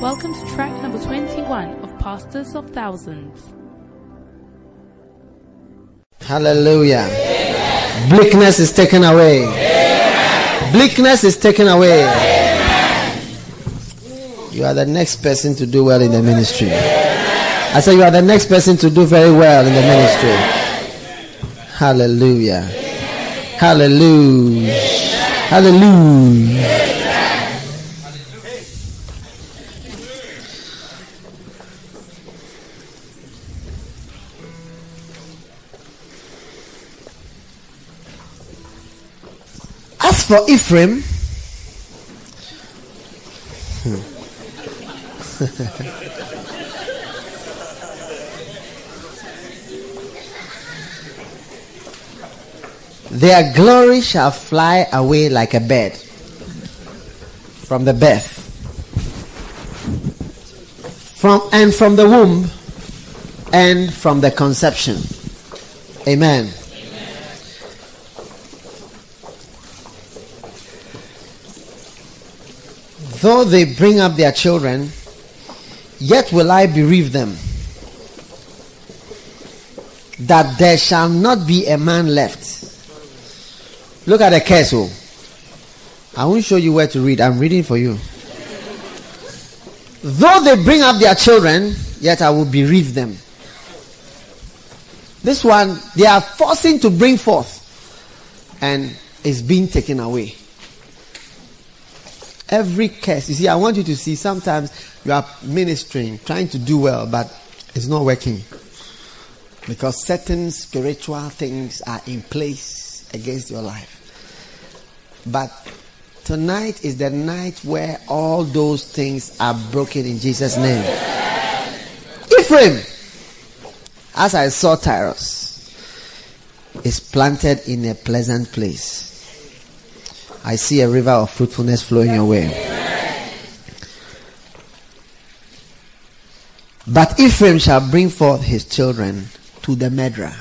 Welcome to track number 21 of Pastors of Thousands. Hallelujah. Amen. Bleakness is taken away. Amen. Bleakness is taken away. Amen. You are the next person to do well in the ministry. I say you are the next person to do very well in the ministry. Hallelujah. Hallelujah. Hallelujah. For Ephraim, their glory shall fly away like a bird from the birth. From and from the womb and from the conception. Amen Though they bring up their children, yet will I bereave them, that there shall not be a man left. Look at the case. Oh. I won't show you where to read. I'm reading for you. Though they bring up their children, yet I will bereave them. This one, they are forcing to bring forth and is being taken away. Every curse. You see, I want you to see sometimes you are ministering, trying to do well, but it's not working. Because certain spiritual things are in place against your life. But tonight is the night where all those things are broken in Jesus' name. Ephraim, as I saw Tyrus, is planted in a pleasant place. I see a river of fruitfulness flowing your way. But Ephraim shall bring forth his children to the Medra.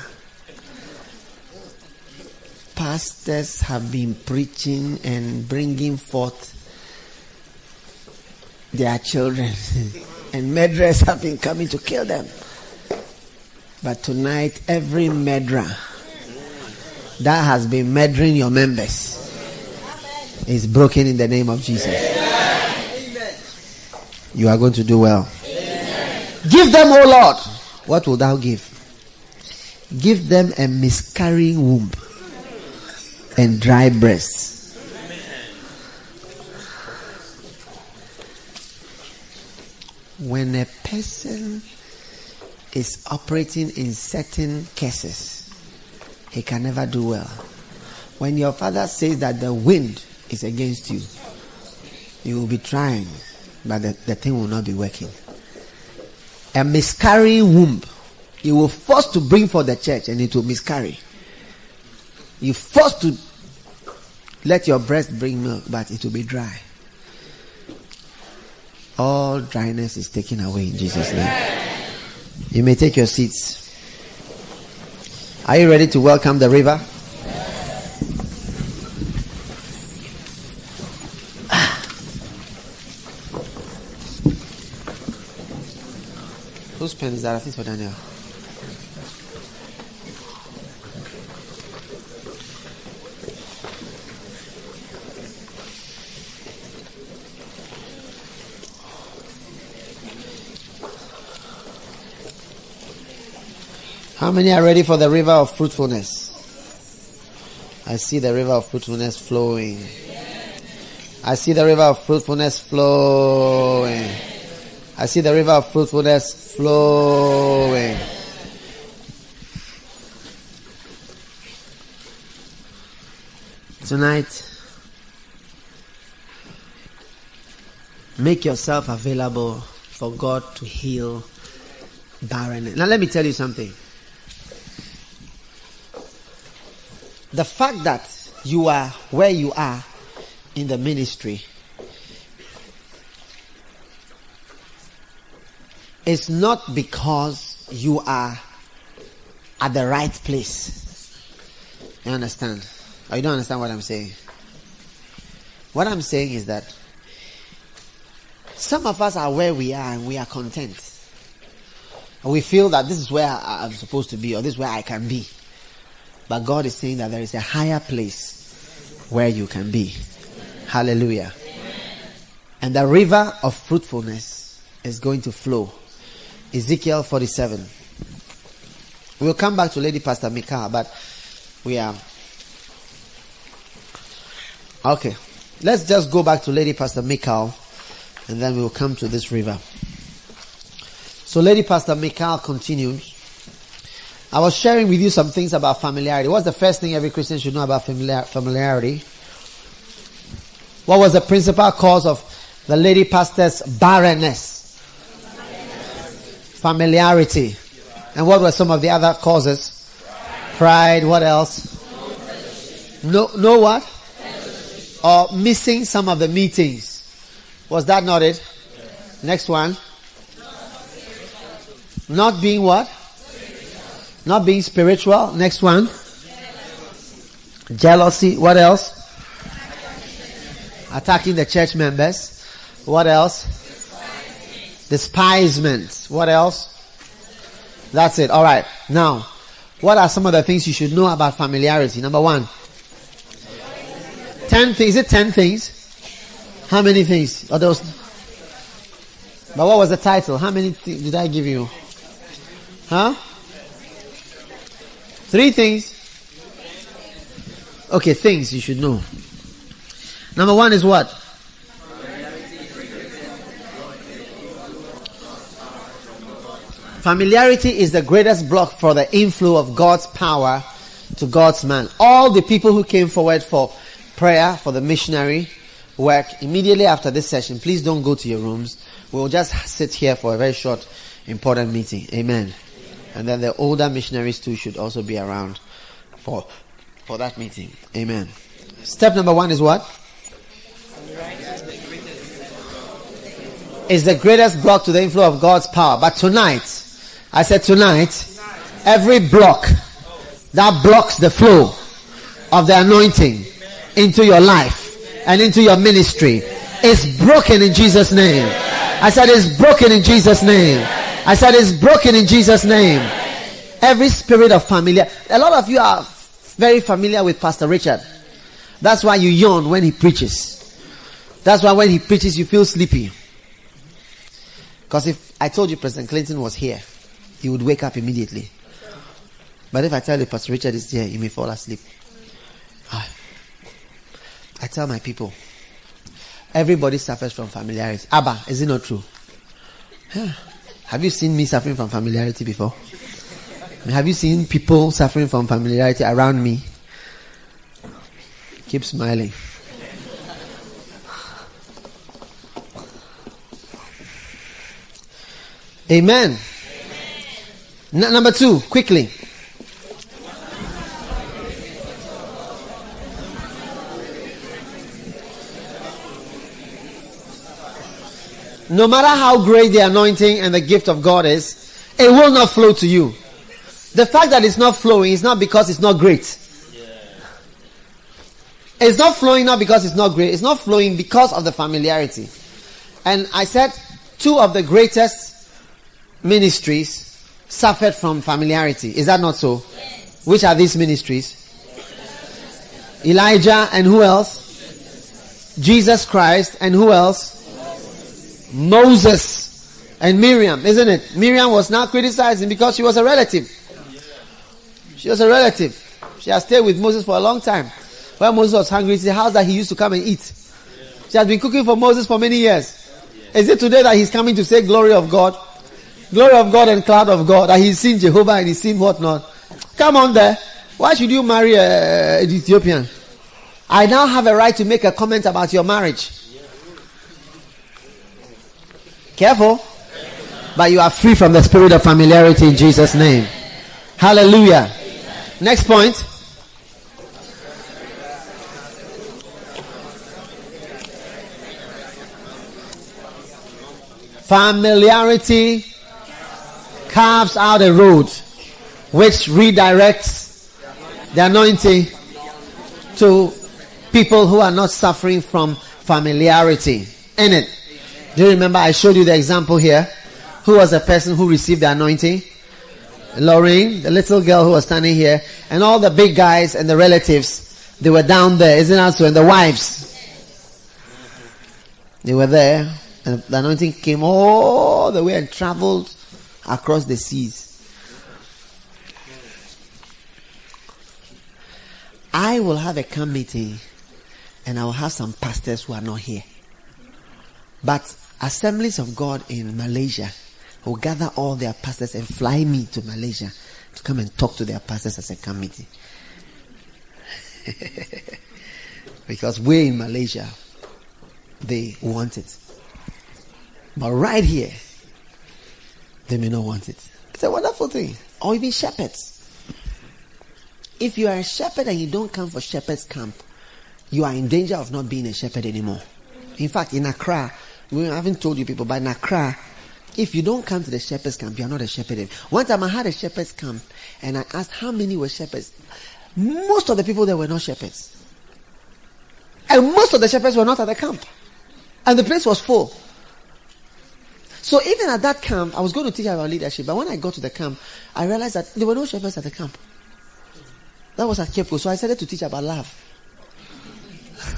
Pastors have been preaching and bringing forth their children, and Medras have been coming to kill them. But tonight, every Medra that has been murdering your members is broken in the name of Jesus. Amen. You are going to do well. Amen. Give them, O Lord. What will thou give? Give them a miscarrying womb and dry breasts. When a person is operating in certain cases, he can never do well. When your father says that the wind is against you. You will be trying, but the, the thing will not be working. A miscarrying womb. You will force to bring for the church and it will miscarry. You force to let your breast bring milk, but it will be dry. All dryness is taken away in Jesus' name. You may take your seats. Are you ready to welcome the river? Daniel. How many are ready for the river of fruitfulness? I see the river of fruitfulness flowing. I see the river of fruitfulness flowing. I see the river of fruitfulness flowing. Tonight, make yourself available for God to heal barrenness. Now, let me tell you something. The fact that you are where you are in the ministry It's not because you are at the right place. You understand? Or you don't understand what I'm saying? What I'm saying is that Some of us are where we are and we are content. We feel that this is where I'm supposed to be or this is where I can be. But God is saying that there is a higher place where you can be. Hallelujah. And the river of fruitfulness is going to flow. Ezekiel 47. We'll come back to Lady Pastor Mika, but we are. Okay. Let's just go back to Lady Pastor Michal and then we'll come to this river. So Lady Pastor Michal continues. I was sharing with you some things about familiarity. What's the first thing every Christian should know about familiar, familiarity? What was the principal cause of the lady pastor's barrenness? Familiarity. And what were some of the other causes? Pride. What else? No, no what? Or missing some of the meetings. Was that not it? Next one. Not being what? Not being spiritual. Next one. Jealousy. What else? Attacking the church members. What else? Despisement. What else? That's it. Alright. Now, what are some of the things you should know about familiarity? Number one. Ten things. Is it ten things? How many things? Are those? But what was the title? How many th- did I give you? Huh? Three things. Okay, things you should know. Number one is what? Familiarity is the greatest block for the inflow of God's power to God's man. All the people who came forward for prayer, for the missionary work, immediately after this session, please don't go to your rooms. We'll just sit here for a very short, important meeting. Amen. And then the older missionaries too should also be around for, for that meeting. Amen. Step number one is what? Is the greatest block to the inflow of God's power. But tonight, I said tonight, every block that blocks the flow of the anointing into your life and into your ministry is broken in Jesus' name. I said it's broken in Jesus' name. I said it's broken in Jesus' name. Every spirit of familiar, a lot of you are very familiar with Pastor Richard. That's why you yawn when he preaches. That's why when he preaches you feel sleepy. Because if I told you President Clinton was here, you would wake up immediately. But if I tell you Pastor Richard is here, he may fall asleep. Ah. I tell my people, everybody suffers from familiarity. Abba, is it not true? Have you seen me suffering from familiarity before? Have you seen people suffering from familiarity around me? Keep smiling. Amen. N- number two, quickly. No matter how great the anointing and the gift of God is, it will not flow to you. The fact that it's not flowing is not because it's not great. It's not flowing not because it's not great. It's not flowing because of the familiarity. And I said two of the greatest ministries suffered from familiarity. Is that not so? Yes. Which are these ministries? Elijah and who else? Jesus Christ and who else? Moses and Miriam, isn't it? Miriam was now criticizing because she was a relative. She was a relative. She has stayed with Moses for a long time. When Moses was hungry, it's the house that he used to come and eat. She has been cooking for Moses for many years. Is it today that he's coming to say glory of God? Glory of God and cloud of God. That he's seen Jehovah and he's seen whatnot. Come on there. Why should you marry a, an Ethiopian? I now have a right to make a comment about your marriage. Careful. But you are free from the spirit of familiarity in Jesus' name. Hallelujah. Next point. Familiarity carves out a road which redirects the anointing to people who are not suffering from familiarity in it. Do you remember I showed you the example here? Who was the person who received the anointing? Lorraine, the little girl who was standing here, and all the big guys and the relatives, they were down there, isn't that so? And the wives, they were there, and the anointing came all the way and traveled across the seas. I will have a camp meeting and I will have some pastors who are not here. But assemblies of God in Malaysia will gather all their pastors and fly me to Malaysia to come and talk to their pastors as a committee. because we're in Malaysia, they want it. But right here, they may not want it. It's a wonderful thing. Or even shepherds. If you are a shepherd and you don't come for shepherd's camp, you are in danger of not being a shepherd anymore. In fact, in Accra, we haven't told you people, but in Accra, if you don't come to the shepherd's camp, you are not a shepherd. Anymore. One time I had a shepherd's camp and I asked how many were shepherds. Most of the people there were not shepherds. And most of the shepherds were not at the camp. And the place was full. So even at that camp, I was going to teach about leadership, but when I got to the camp, I realized that there were no shepherds at the camp. That was at Cape So I started to teach about love.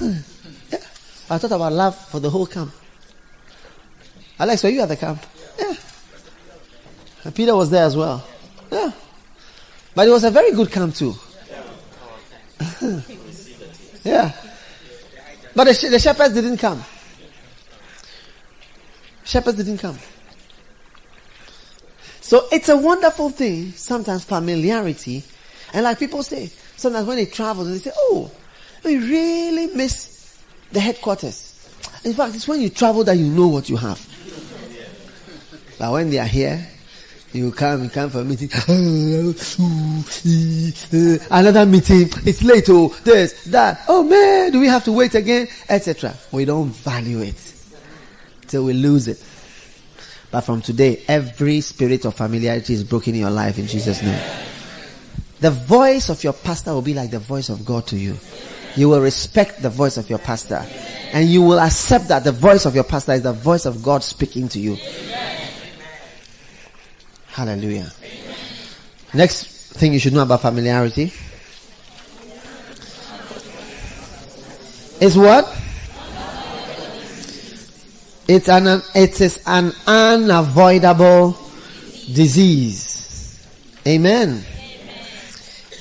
yeah. I thought about love for the whole camp. Alex, were you at the camp? Yeah. And Peter was there as well. Yeah. But it was a very good camp too. yeah. But the, the shepherds didn't come. Shepherds didn't come. So it's a wonderful thing, sometimes familiarity and like people say, sometimes when they travel, they say, oh, we really miss the headquarters. In fact, it's when you travel that you know what you have. But when they are here, you come, you come for a meeting. Another meeting. It's late. Oh, this, that. Oh man, do we have to wait again? Etc. We don't value it till we lose it. But from today, every spirit of familiarity is broken in your life in Jesus' name. The voice of your pastor will be like the voice of God to you. You will respect the voice of your pastor. And you will accept that the voice of your pastor is the voice of God speaking to you. Hallelujah. Next thing you should know about familiarity is what? It's an, it is an unavoidable disease. Amen.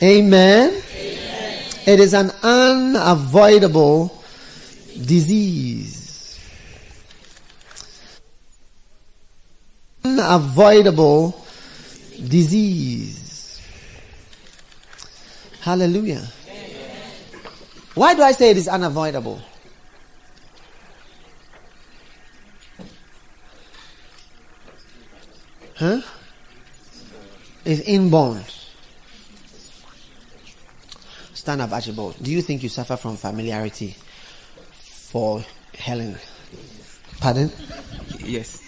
Amen. Amen. It is an unavoidable disease. Unavoidable disease. Hallelujah. Amen. Why do I say it is unavoidable? Huh? It's inborn. Stand up, Archibald. Do you think you suffer from familiarity for Helen? Pardon? Yes.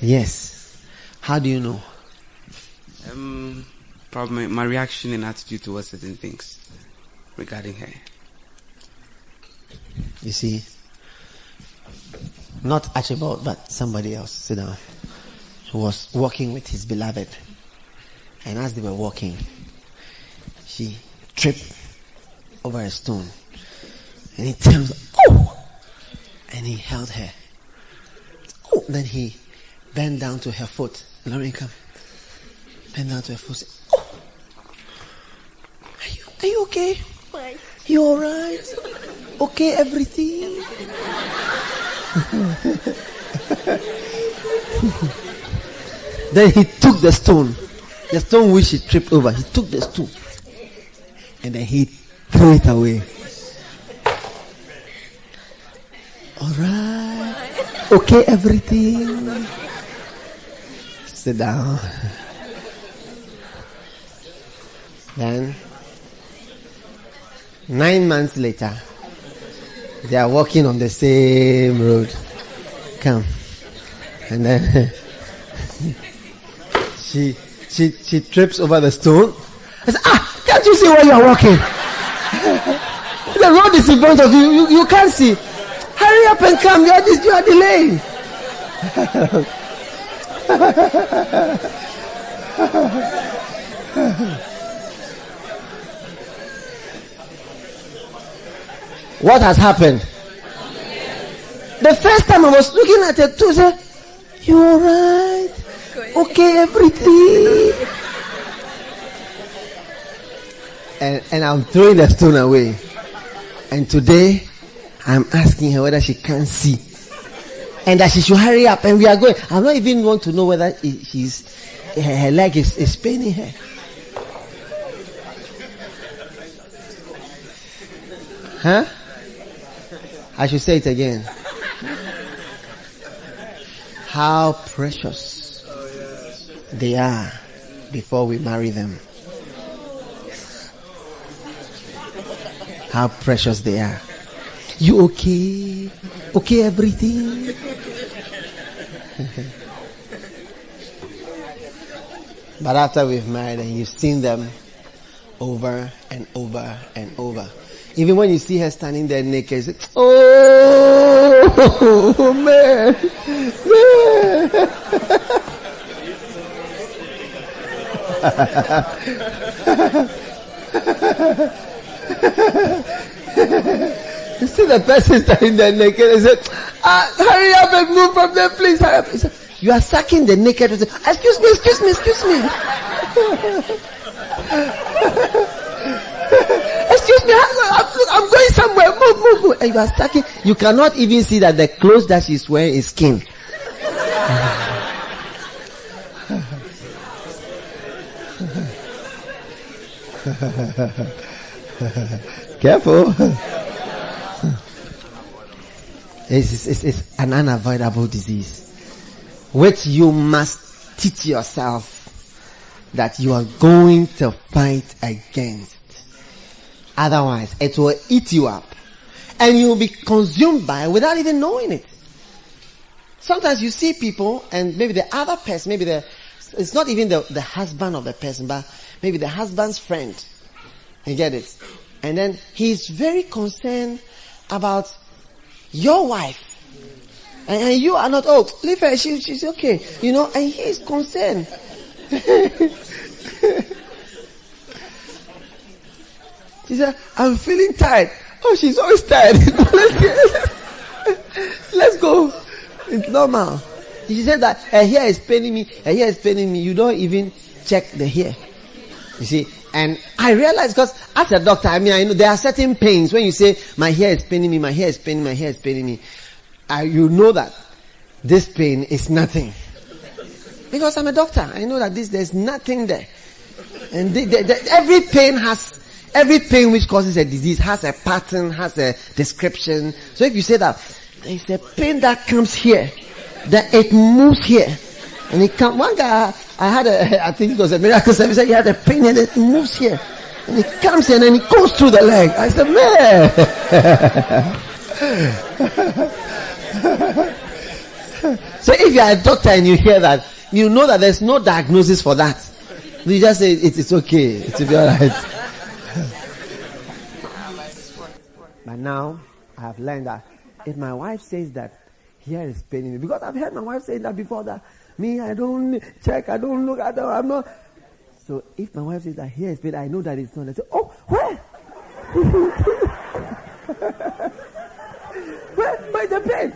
Yes. How do you know? Um, probably my reaction and attitude towards certain things regarding her. You see, not Archibald, but somebody else. Sit down. Who was walking with his beloved, and as they were walking, she tripped over a stone. And he tells, oh! And he held her. Oh! Then he bent down to her foot. Lauren, come. Bent down to her foot. Oh! Are you, are you okay? Why? You alright? Okay, everything? then he took the stone. The stone which he tripped over. He took the stone and then he threw it away. Alright. Okay, everything. Sit down. Then, nine months later, they are walking on the same road. Come. And then, she, she, she trips over the stone. I said, ah, can't you see where you are walking? the road is in front of you. You, you can't see. Hurry up and come. You are, you are delaying. what has happened? The first time I was looking at it too, say, you alright? Okay, everything. And, and I'm throwing the stone away. And today, I'm asking her whether she can see. And that she should hurry up and we are going. I don't even want to know whether she's, her leg is, is paining her. Huh? I should say it again. How precious they are before we marry them. How precious they are. You okay? Okay, everything? but after we've married and you've seen them over and over and over. Even when you see her standing there naked, say, oh, man, you see the person standing there naked and said, ah, hurry up and move from there, please. Hurry up. Say, you are sucking the naked. Say, excuse me, excuse me, excuse me. excuse me, I'm, I'm, going somewhere. Move, move, move. And you are sucking. You cannot even see that the clothes that she's wearing is skin. Careful. It's, it's, it's, an unavoidable disease, which you must teach yourself that you are going to fight against. Otherwise, it will eat you up and you'll be consumed by it without even knowing it. Sometimes you see people and maybe the other person, maybe the, it's not even the, the husband of the person, but maybe the husband's friend. You get it? And then he's very concerned about your wife. And, and you are not, oh, leave her, she, she's okay. You know, and he is concerned. she said, I'm feeling tired. Oh, she's always tired. let's, get, let's go. It's normal. She said that her hair is paining me, her hair is paining me. You don't even check the hair. You see, and I realized because as a doctor, I mean, I know there are certain pains when you say, my hair is paining me, my hair is paining my hair is paining me. I, you know that this pain is nothing. Because I'm a doctor. I know that this, there's nothing there. And the, the, the, every pain has, every pain which causes a disease has a pattern, has a description. So if you say that, there's a pain that comes here, that it moves here, and it comes, one guy, I had a, I think it was a miracle service. He had a pain and it moves here. And it comes in and it goes through the leg. I said, man. so if you are a doctor and you hear that, you know that there's no diagnosis for that. You just say it, it's okay. It will alright. but now I have learned that if my wife says that here is paining me, because I've heard my wife say that before that me, I don't check, I don't look, I don't, I'm not. So if my wife says here is pain, I know that it's not. I say, oh, where? where? Where the pain?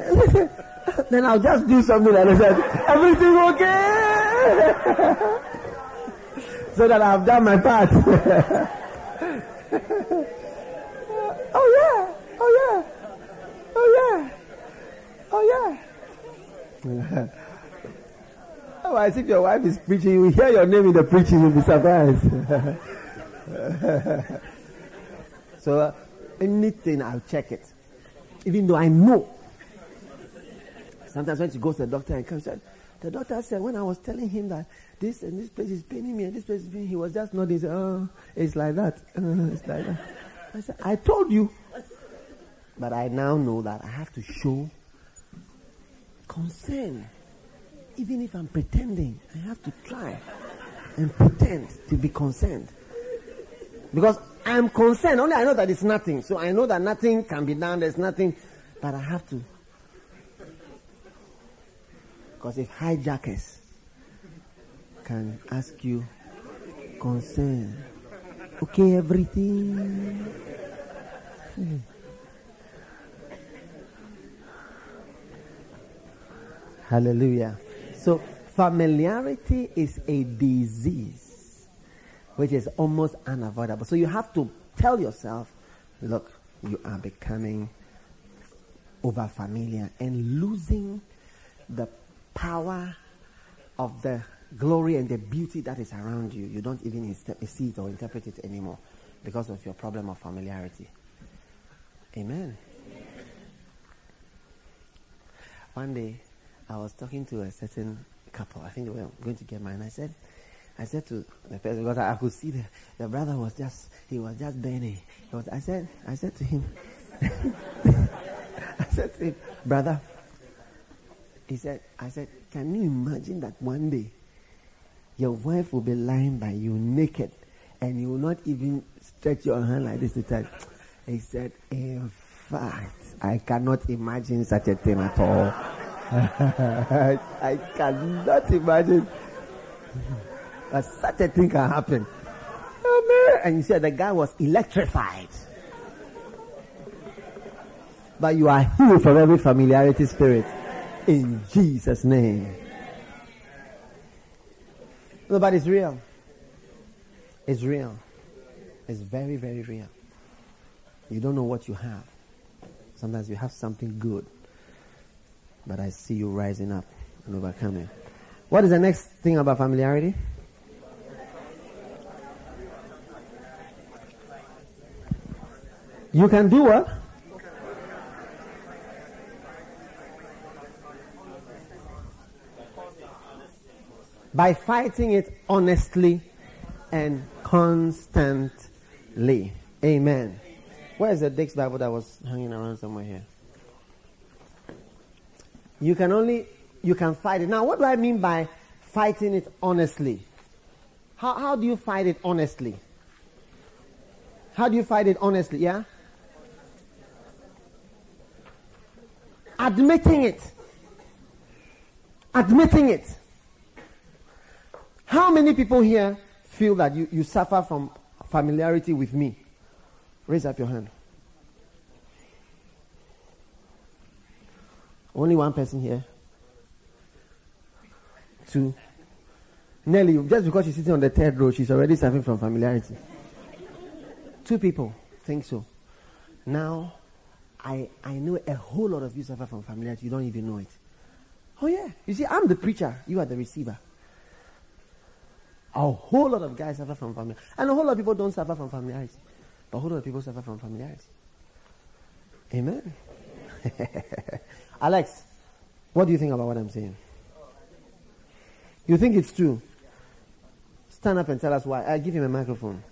then I'll just do something and I said, everything okay? so that I've done my part. oh yeah, oh yeah, oh yeah, oh yeah. Otherwise, if your wife is preaching, you hear your name in the preaching, you'll be surprised. so, uh, anything, I'll check it. Even though I know. Sometimes when she goes to the doctor and comes, the doctor said, when I was telling him that this and this place is paining me and this place is paining, he was just nodding, oh, it's like that. Uh, it's like that. I said, I told you. But I now know that I have to show concern even if I'm pretending, I have to try and pretend to be concerned. Because I'm concerned, only I know that it's nothing. So I know that nothing can be done, there's nothing. But I have to. Because if hijackers can ask you concern, okay, everything. Hmm. Hallelujah. So familiarity is a disease which is almost unavoidable. So you have to tell yourself, look, you are becoming over familiar and losing the power of the glory and the beauty that is around you. You don't even see it or interpret it anymore because of your problem of familiarity. Amen. One day, I was talking to a certain couple. I think they were going to get married. I said, I said to the person because I, I could see the, the brother was just he was just burning. He was, I said I said to him, I said to him, brother. He said, I said, can you imagine that one day your wife will be lying by you naked and you will not even stretch your hand like this to touch. He said, in fact, I cannot imagine such a thing at all. I cannot imagine that such a thing can happen. And you said the guy was electrified. But you are healed from every familiarity spirit. In Jesus' name. No, but it's real. It's real. It's very, very real. You don't know what you have. Sometimes you have something good. But I see you rising up and overcoming. What is the next thing about familiarity? You can do what? by fighting it honestly and constantly. Amen. Where's the Dix Bible that was hanging around somewhere here? You can only, you can fight it. Now, what do I mean by fighting it honestly? How, how do you fight it honestly? How do you fight it honestly? Yeah? Admitting it. Admitting it. How many people here feel that you, you suffer from familiarity with me? Raise up your hand. Only one person here. Two. Nelly, just because she's sitting on the third row, she's already suffering from familiarity. Two people think so. Now, I, I know a whole lot of you suffer from familiarity. You don't even know it. Oh yeah. You see, I'm the preacher. You are the receiver. A whole lot of guys suffer from familiarity. And a whole lot of people don't suffer from familiarity. But a whole lot of people suffer from familiarity. Amen. Alex, what do you think about what I'm saying? You think it's true? Stand up and tell us why. I give him a microphone.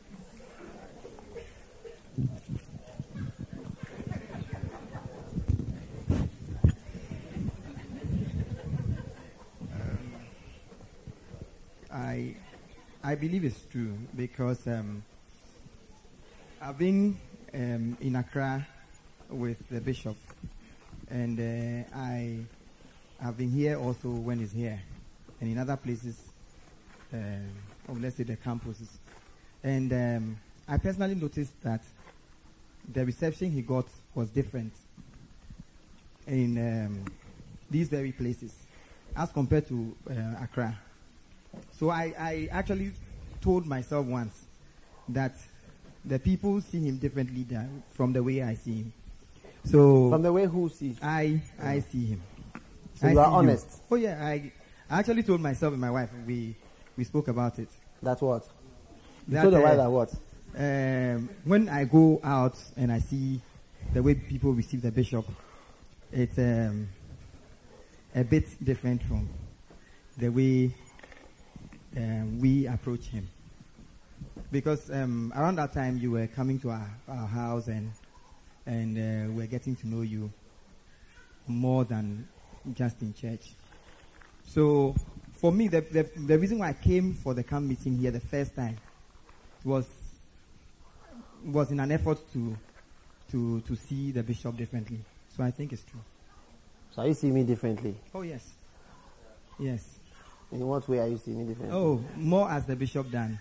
I I believe it's true because um, I've been um, in Accra with the bishop, and uh, I have been here also when he's here, and in other places, uh, let's say the campuses. And um, I personally noticed that the reception he got was different in um, these very places as compared to uh, Accra. So I, I actually told myself once that the people see him differently than from the way I see him. So from the way who sees I I see him. So I you are honest. Oh yeah, I, I actually told myself and my wife we we spoke about it. That's what. You that, told the uh, wife that what? Um, when I go out and I see the way people receive the bishop, it's um, a bit different from the way um, we approach him. Because um, around that time you were coming to our, our house and and uh, we're getting to know you more than just in church. So for me, the, the, the reason why I came for the camp meeting here the first time was was in an effort to to to see the bishop differently. So I think it's true. So you see me differently. Oh, yes. Yes. In what way are you seeing me differently? Oh, more as the bishop than,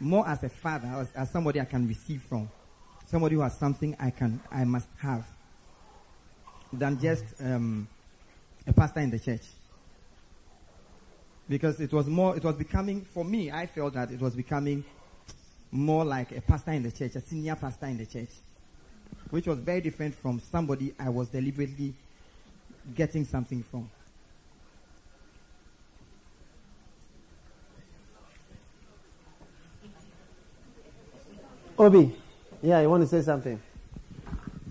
more as a father, as, as somebody I can receive from. Somebody who has something I can, I must have. Than just um, a pastor in the church. Because it was more, it was becoming, for me, I felt that it was becoming more like a pastor in the church, a senior pastor in the church. Which was very different from somebody I was deliberately getting something from. Obi, yeah, you want to say something?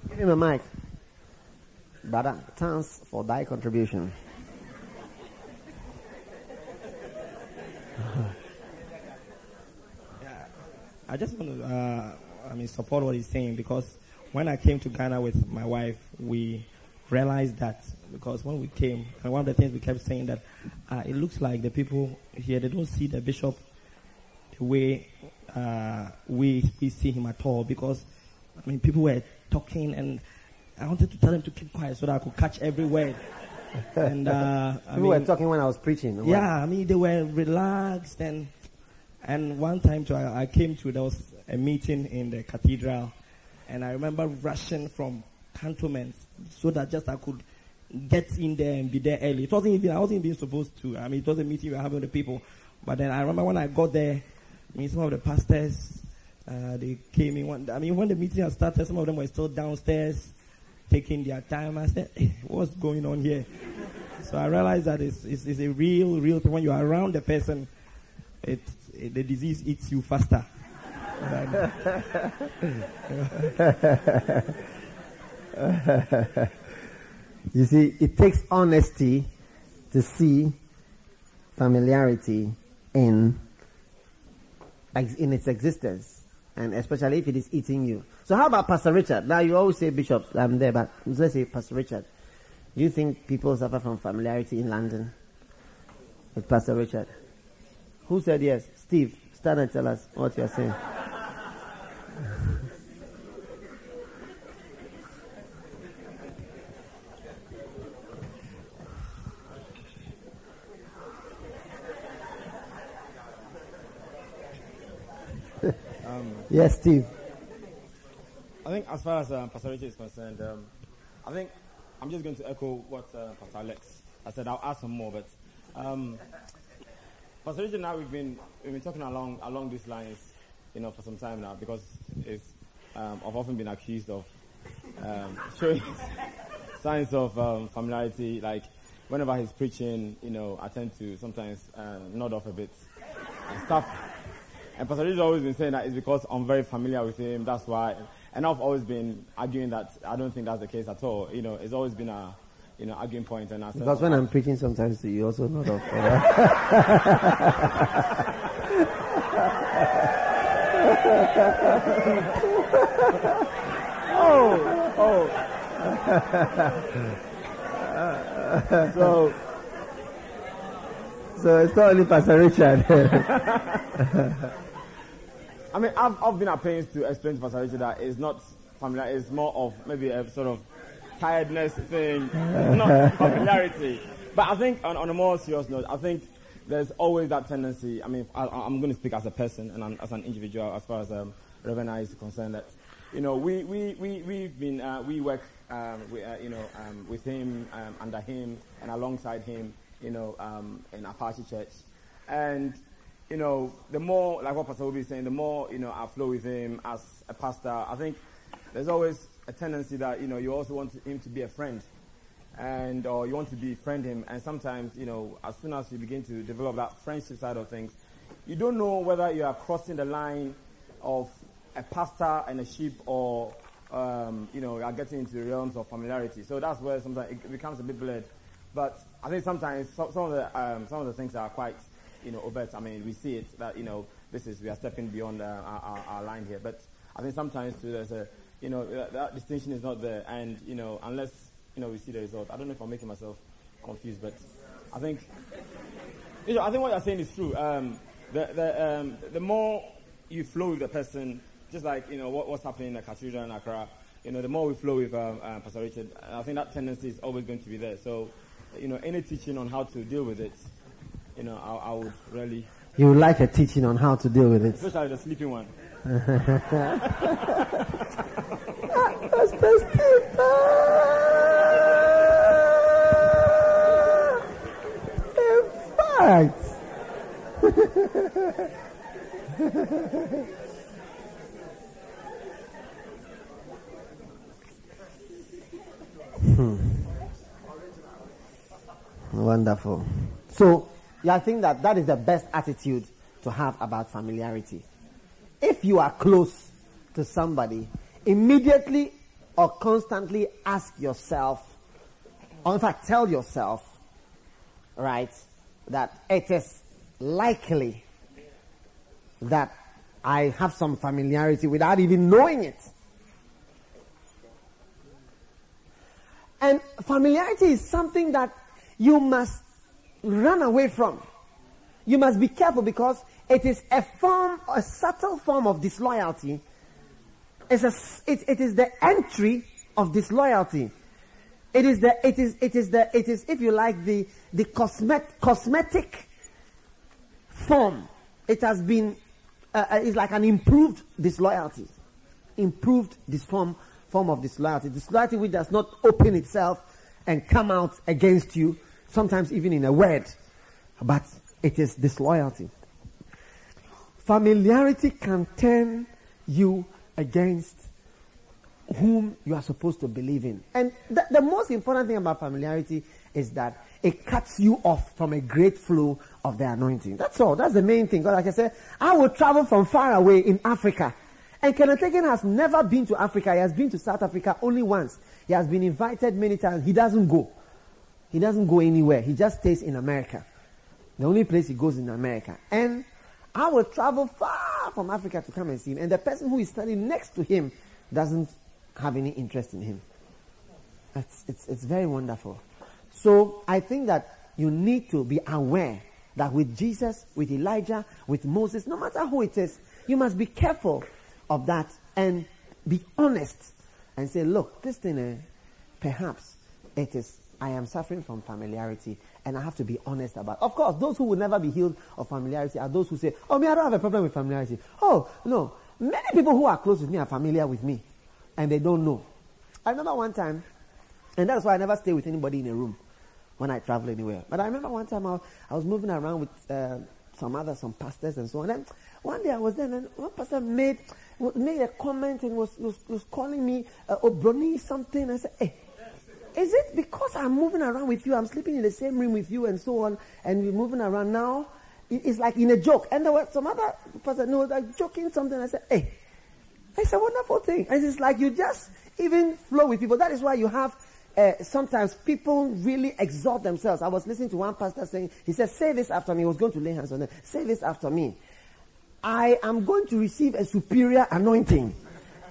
Give him a mic. Brother, thanks for thy contribution. yeah, I just want to, uh, I mean, support what he's saying because when I came to Ghana with my wife, we realized that because when we came, and one of the things we kept saying that uh, it looks like the people here they don't see the bishop the way uh, we we see him at all because I mean people were talking and I wanted to tell them to keep quiet so that I could catch every word. and uh, I You mean, were talking when I was preaching. yeah, I mean they were relaxed and and one time too, I, I came to there was a meeting in the cathedral, and I remember rushing from cantonments so that just I could get in there and be there early. It wasn't even I wasn't even supposed to. I mean, it was a meeting we were having with the people, but then I remember when I got there, I mean, some of the pastors uh, they came in. One, I mean, when the meeting had started, some of them were still downstairs taking their time. I said, hey, "What's going on here?" So I realized that it's, it's, it's a real, real thing. When you are around the person, it, it, the disease eats you faster. You see, it takes honesty to see familiarity in in its existence, and especially if it is eating you. So, how about Pastor Richard? Now, you always say Bishop. I'm there, but let's say Pastor Richard. Do you think people suffer from familiarity in London with Pastor Richard? Who said yes? Steve, stand and tell us what you are saying. Yes, Steve. I think as far as um, Pastor Richard is concerned, um, I think I'm just going to echo what uh, Pastor Alex I said. I'll add some more, but um, Pastor Richard and I we've been we've been talking along along these lines, you know, for some time now because it's um, I've often been accused of um, showing signs of um, familiarity. Like whenever he's preaching, you know, I tend to sometimes uh, nod off a bit and stuff. And Pastor Richard has always been saying that it's because I'm very familiar with him. That's why. And I've always been arguing that I don't think that's the case at all. You know, it's always been a, you know, arguing point. And I said, Because when I'm preaching, sometimes you also not off. Oh, oh. so So it's not only Pastor Richard. I mean, I've, I've been at pains to explain to Pastor Richard that it's not familiar, it's more of maybe a sort of tiredness thing, not familiarity. But I think on, on a more serious note, I think there's always that tendency. I mean, I, I'm going to speak as a person and I'm, as an individual as far as um, Reverend I is concerned that, you know, we, we, we, we've been, uh, we work, um, we, uh, you know, um, with him, um, under him and alongside him, you know, um, in Apache Church. And you know, the more, like what Pastor Obi is saying, the more, you know, I flow with him as a pastor, I think there's always a tendency that, you know, you also want him to be a friend. And, or you want to befriend him. And sometimes, you know, as soon as you begin to develop that friendship side of things, you don't know whether you are crossing the line of a pastor and a sheep or, um, you know, are getting into the realms of familiarity. So that's where sometimes it becomes a bit blurred. But I think sometimes some, some of the, um, some of the things are quite, you know, overt. I mean, we see it that, you know, this is, we are stepping beyond uh, our, our, our line here. But I think sometimes too, there's a, you know, that, that distinction is not there. And, you know, unless, you know, we see the result. I don't know if I'm making myself confused, but I think, you know, I think what you're saying is true. Um, the, the, um, the more you flow with the person, just like, you know, what, what's happening in the cathedral in Accra, you know, the more we flow with um, uh, Pastor Richard, I think that tendency is always going to be there. So, you know, any teaching on how to deal with it, you know, I, I would really, You would like a teaching on how to deal with it. especially the sleeping one. In fact, Hmm. Wonderful. So, yeah, I think that that is the best attitude to have about familiarity. If you are close to somebody, immediately or constantly ask yourself, or in fact tell yourself, right, that it is likely that I have some familiarity without even knowing it. And familiarity is something that you must run away from. You must be careful because it is a form, a subtle form of disloyalty. It's a, it, it is the entry of disloyalty. It is the, it is, it is the, it is, if you like, the, the cosmet, cosmetic form. It has been, uh, uh, it's like an improved disloyalty. Improved this form, form of disloyalty. Disloyalty which does not open itself and come out against you, sometimes even in a word. But it is disloyalty. Familiarity can turn you against whom you are supposed to believe in. And the, the most important thing about familiarity is that it cuts you off from a great flow of the anointing. That's all. That's the main thing. Like I said, I will travel from far away in Africa. And Kenneth Hagin has never been to Africa. He has been to South Africa only once. He has been invited many times. He doesn't go. He doesn't go anywhere. He just stays in America. The only place he goes in America. And I will travel far from Africa to come and see him. And the person who is standing next to him doesn't have any interest in him. It's, it's, it's very wonderful. So I think that you need to be aware that with Jesus, with Elijah, with Moses, no matter who it is, you must be careful of that and be honest and say, look, this thing, eh, perhaps it is, I am suffering from familiarity and I have to be honest about Of course, those who will never be healed of familiarity are those who say, oh, me, I don't have a problem with familiarity. Oh, no. Many people who are close with me are familiar with me and they don't know. I remember one time, and that's why I never stay with anybody in a room when I travel anywhere. But I remember one time I, I was moving around with uh, some other, some pastors and so on. And one day I was there and one person made, made a comment and was, was, was calling me uh, Obroni something. I said, hey, is it because I'm moving around with you, I'm sleeping in the same room with you and so on, and we're moving around now? It's like in a joke. And there was some other person who was like joking something. I said, hey, it's a wonderful thing. And it's like you just even flow with people. That is why you have uh, sometimes people really exalt themselves. I was listening to one pastor saying, he said, say this after me. He was going to lay hands on them. Say this after me. I am going to receive a superior anointing.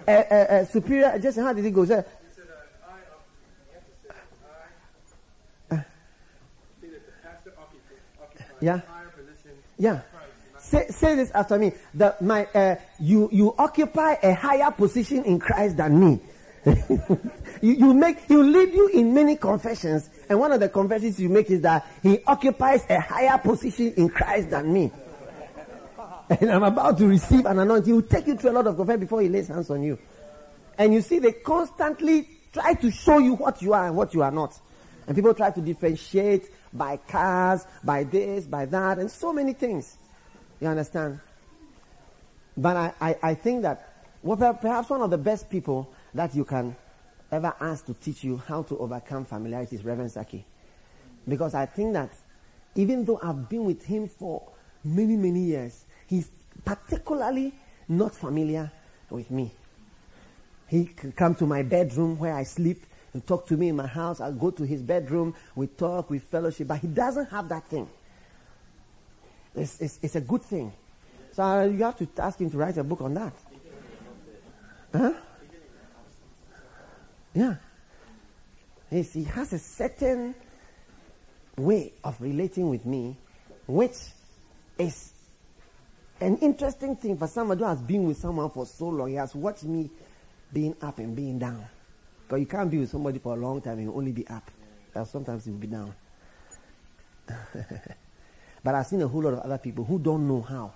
A, a, a superior, just how did it go? Said, yeah. Yeah. Say, say this after me. That my uh, you you occupy a higher position in Christ than me. you, you make will lead you in many confessions, and one of the confessions you make is that he occupies a higher position in Christ than me. And I'm about to receive an anointing. He will take you through a lot of confession before he lays hands on you. And you see, they constantly try to show you what you are and what you are not. And people try to differentiate by cars, by this, by that, and so many things. You understand? But I, I, I think that well, perhaps one of the best people that you can ever ask to teach you how to overcome familiarity is Reverend Saki. Because I think that even though I've been with him for many, many years, he's particularly not familiar with me. He can come to my bedroom where I sleep and talk to me in my house. I'll go to his bedroom. We talk, we fellowship, but he doesn't have that thing. It's, it's, it's a good thing. So uh, you have to ask him to write a book on that. Huh? Yeah. He's, he has a certain way of relating with me, which is an interesting thing for somebody who has been with someone for so long. He has watched me being up and being down. Because you can't be with somebody for a long time and only be up. Or sometimes you'll be down. but I've seen a whole lot of other people who don't know how.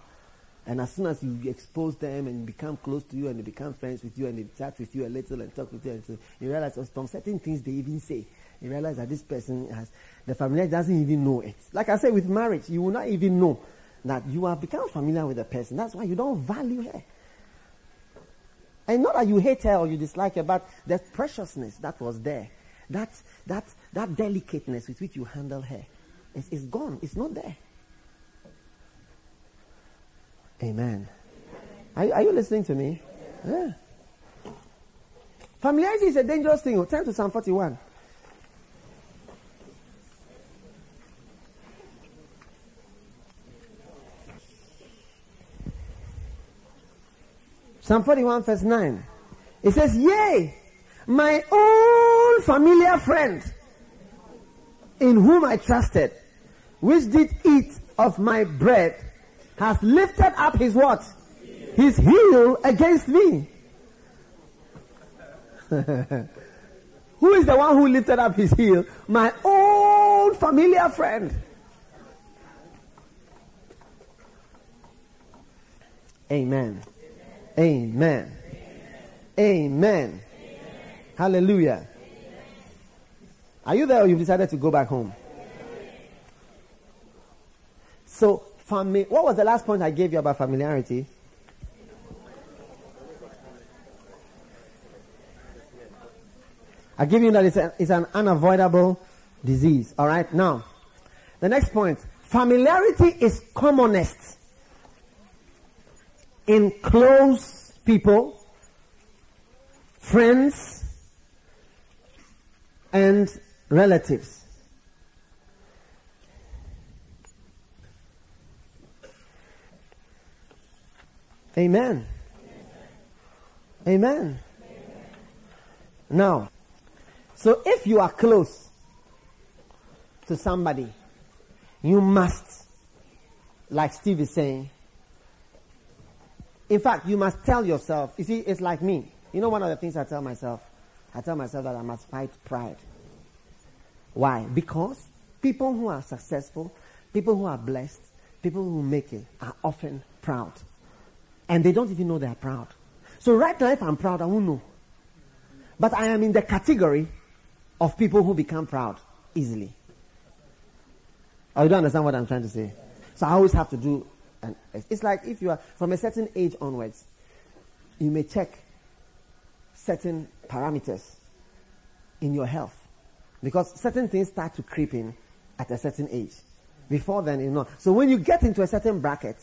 And as soon as you expose them and become close to you and they become friends with you and they chat with you a little and talk with you, and so you realize some certain things they even say. You realize that this person has, the family doesn't even know it. Like I said, with marriage, you will not even know that you have become familiar with the person. That's why you don't value her. And not that you hate her or you dislike her, but the preciousness that was there, that, that, that delicateness with which you handle her, is, is gone. It's not there. Amen. Are, are you listening to me? Yeah. Familiarity is a dangerous thing. Turn to Psalm 41. Psalm 41 verse 9. It says, Yea, my own familiar friend in whom I trusted, which did eat of my bread has lifted up his what? His heel against me. who is the one who lifted up his heel? My old familiar friend. Amen. Amen. Amen. Hallelujah. Are you there or you've decided to go back home? So Fami- what was the last point I gave you about familiarity? I give you that it's, a, it's an unavoidable disease. All right. Now, the next point: familiarity is commonest in close people, friends, and relatives. Amen. Amen. Now, so if you are close to somebody, you must, like Steve is saying, in fact, you must tell yourself, you see, it's like me. You know, one of the things I tell myself, I tell myself that I must fight pride. Why? Because people who are successful, people who are blessed, people who make it are often proud. And they don't even know they are proud. So right now, if I'm proud, I won't know. But I am in the category of people who become proud easily. Oh, you don't understand what I'm trying to say? So I always have to do, and it's like if you are from a certain age onwards, you may check certain parameters in your health. Because certain things start to creep in at a certain age. Before then, you know. So when you get into a certain bracket,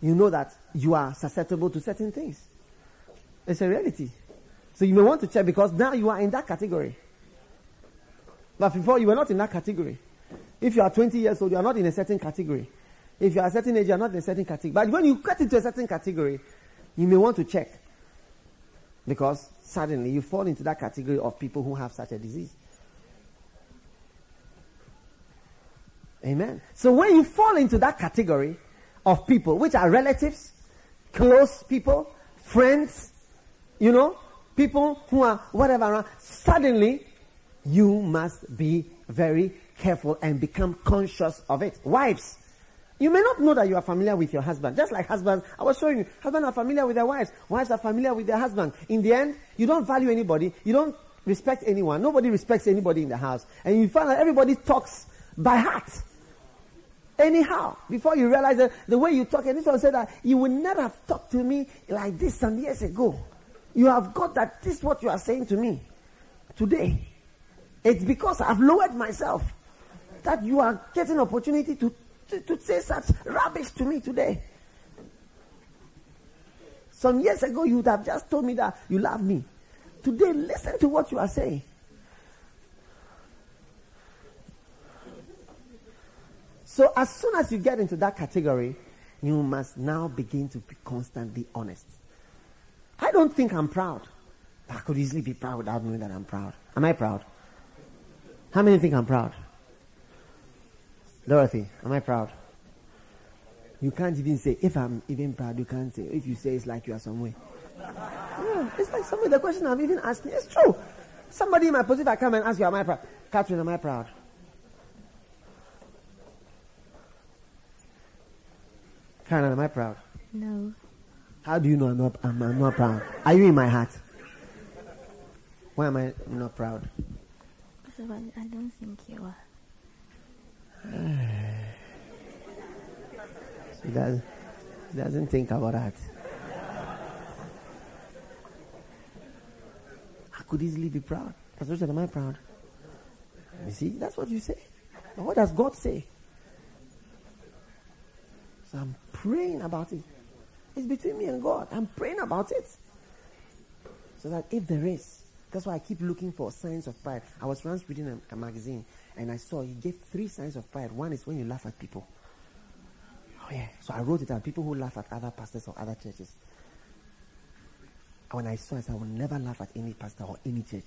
you know that you are susceptible to certain things. It's a reality. So you may want to check because now you are in that category. But before you were not in that category. If you are 20 years old, you are not in a certain category. If you are a certain age, you are not in a certain category. But when you get into a certain category, you may want to check. Because suddenly you fall into that category of people who have such a disease. Amen. So when you fall into that category, of people, which are relatives, close people, friends, you know, people who are whatever, suddenly you must be very careful and become conscious of it. Wives, you may not know that you are familiar with your husband. Just like husbands, I was showing you, husbands are familiar with their wives. Wives are familiar with their husbands. In the end, you don't value anybody. You don't respect anyone. Nobody respects anybody in the house. And you find that everybody talks by heart. Anyhow, before you realize that the way you talk, and this one said that you would never have talked to me like this some years ago. You have got that this is what you are saying to me today. It's because I've lowered myself that you are getting opportunity to, to, to say such rubbish to me today. Some years ago, you would have just told me that you love me. Today, listen to what you are saying. So as soon as you get into that category, you must now begin to be constantly honest. I don't think I'm proud. I could easily be proud without knowing that I'm proud. Am I proud? How many think I'm proud? Dorothy, am I proud? You can't even say, if I'm even proud, you can't say. If you say it's like you are somewhere. Yeah, it's like some of the question I'm even asking. It's true. Somebody in my position, I come and ask you, am I proud? Catherine, am I proud? Karen, am I proud? No. How do you know I'm not, I'm, I'm not proud? Are you in my heart? Why am I not proud? I don't think you are. He does, he doesn't think about that. I could easily be proud. Pastor Richard, am I proud? You see, that's what you say. But what does God say? So I'm praying about it. It's between me and God. I'm praying about it. So that if there is, that's why I keep looking for signs of pride. I was once reading a, a magazine and I saw he gave three signs of pride. One is when you laugh at people. Oh yeah. So I wrote it down. People who laugh at other pastors or other churches. And when I saw it, I will never laugh at any pastor or any church.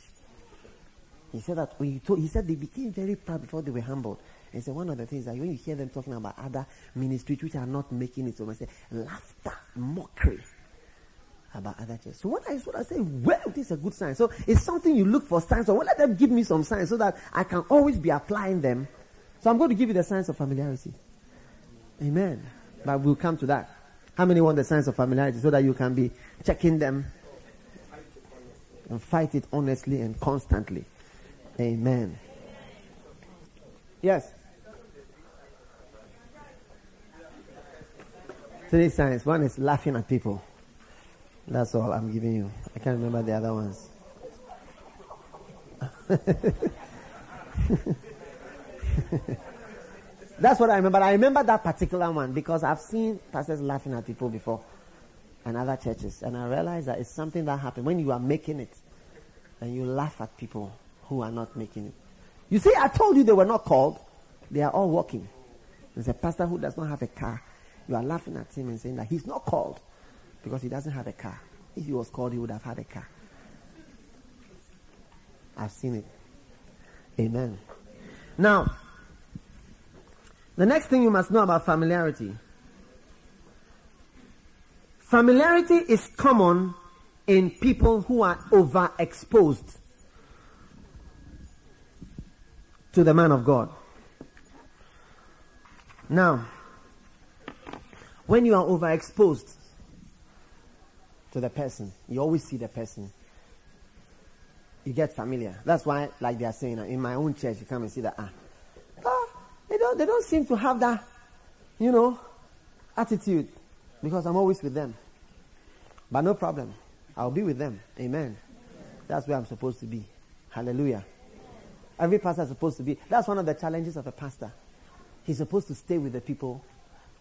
He said that when you told, he said they became very proud before they were humbled. And said one of the things that when you hear them talking about other ministries which are not making it, so I say laughter, mockery about other churches. So what I what I say, well, this is a good sign. So it's something you look for signs. So well, let them give me some signs so that I can always be applying them. So I'm going to give you the signs of familiarity. Amen. But we'll come to that. How many want the signs of familiarity so that you can be checking them and fight it honestly and constantly? Amen. Yes. Three signs. One is laughing at people. That's all I'm giving you. I can't remember the other ones. That's what I remember. I remember that particular one because I've seen pastors laughing at people before and other churches. And I realized that it's something that happens when you are making it and you laugh at people who are not making it. You see, I told you they were not called. They are all walking. There's a pastor who does not have a car. You are laughing at him and saying that he's not called because he doesn't have a car. If he was called, he would have had a car. I've seen it. Amen. Now, the next thing you must know about familiarity. Familiarity is common in people who are overexposed to the man of God. Now, when you are overexposed the person, you always see the person. You get familiar. That's why, like they are saying, in my own church, you come and see that, ah, ah they don't, they don't seem to have that, you know, attitude because I'm always with them. But no problem. I'll be with them. Amen. That's where I'm supposed to be. Hallelujah. Every pastor is supposed to be. That's one of the challenges of a pastor. He's supposed to stay with the people,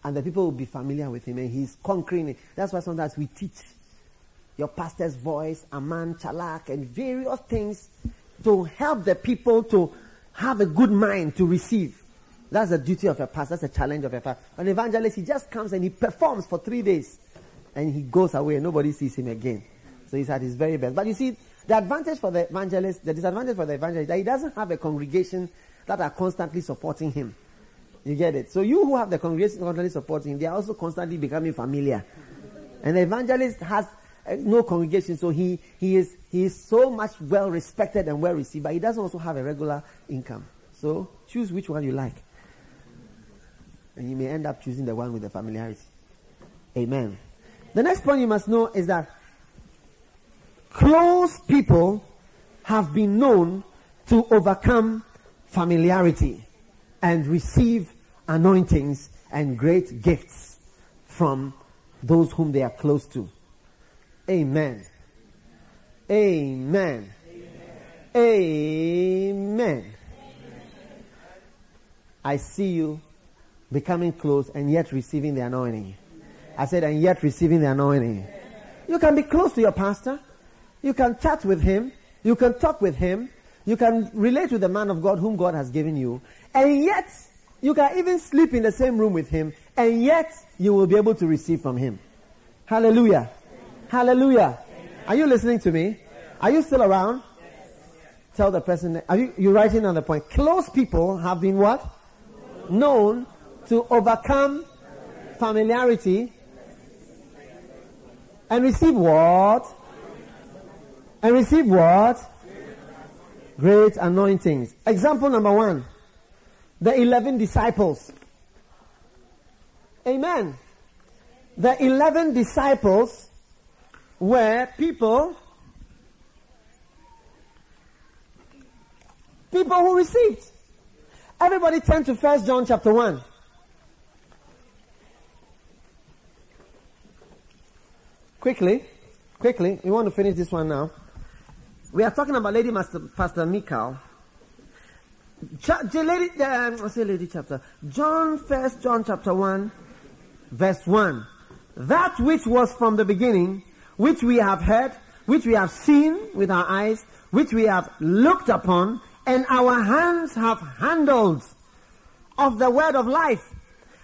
and the people will be familiar with him, and he's conquering it. That's why sometimes we teach your pastor's voice, Aman, Chalak, and various things to help the people to have a good mind to receive. That's the duty of a pastor. That's the challenge of a pastor. An evangelist, he just comes and he performs for three days, and he goes away, and nobody sees him again. So he's at his very best. But you see, the advantage for the evangelist, the disadvantage for the evangelist, that he doesn't have a congregation that are constantly supporting him. You get it? So you who have the congregation constantly supporting him, they are also constantly becoming familiar. And the evangelist has no congregation, so he, he is he is so much well respected and well received, but he doesn't also have a regular income. So choose which one you like. And you may end up choosing the one with the familiarity. Amen. The next point you must know is that close people have been known to overcome familiarity and receive anointings and great gifts from those whom they are close to. Amen. Amen. Amen. I see you becoming close and yet receiving the anointing. I said, and yet receiving the anointing. You can be close to your pastor. You can chat with him. You can talk with him. You can relate with the man of God whom God has given you. And yet, you can even sleep in the same room with him. And yet, you will be able to receive from him. Hallelujah. Hallelujah. Are you listening to me? Are you still around? Tell the person, are you, you writing on the point? Close people have been what? Known to overcome familiarity And receive what? And receive what? Great anointings. Example number one. The eleven disciples. Amen. The eleven disciples were people people who received. Everybody turn to First John chapter 1. Quickly, quickly, we want to finish this one now. We are talking about Lady Master, Pastor Michal. Lady, um, I say Lady chapter. John, First John chapter 1, verse 1. That which was from the beginning, which we have heard, which we have seen with our eyes, which we have looked upon, and our hands have handled of the word of life.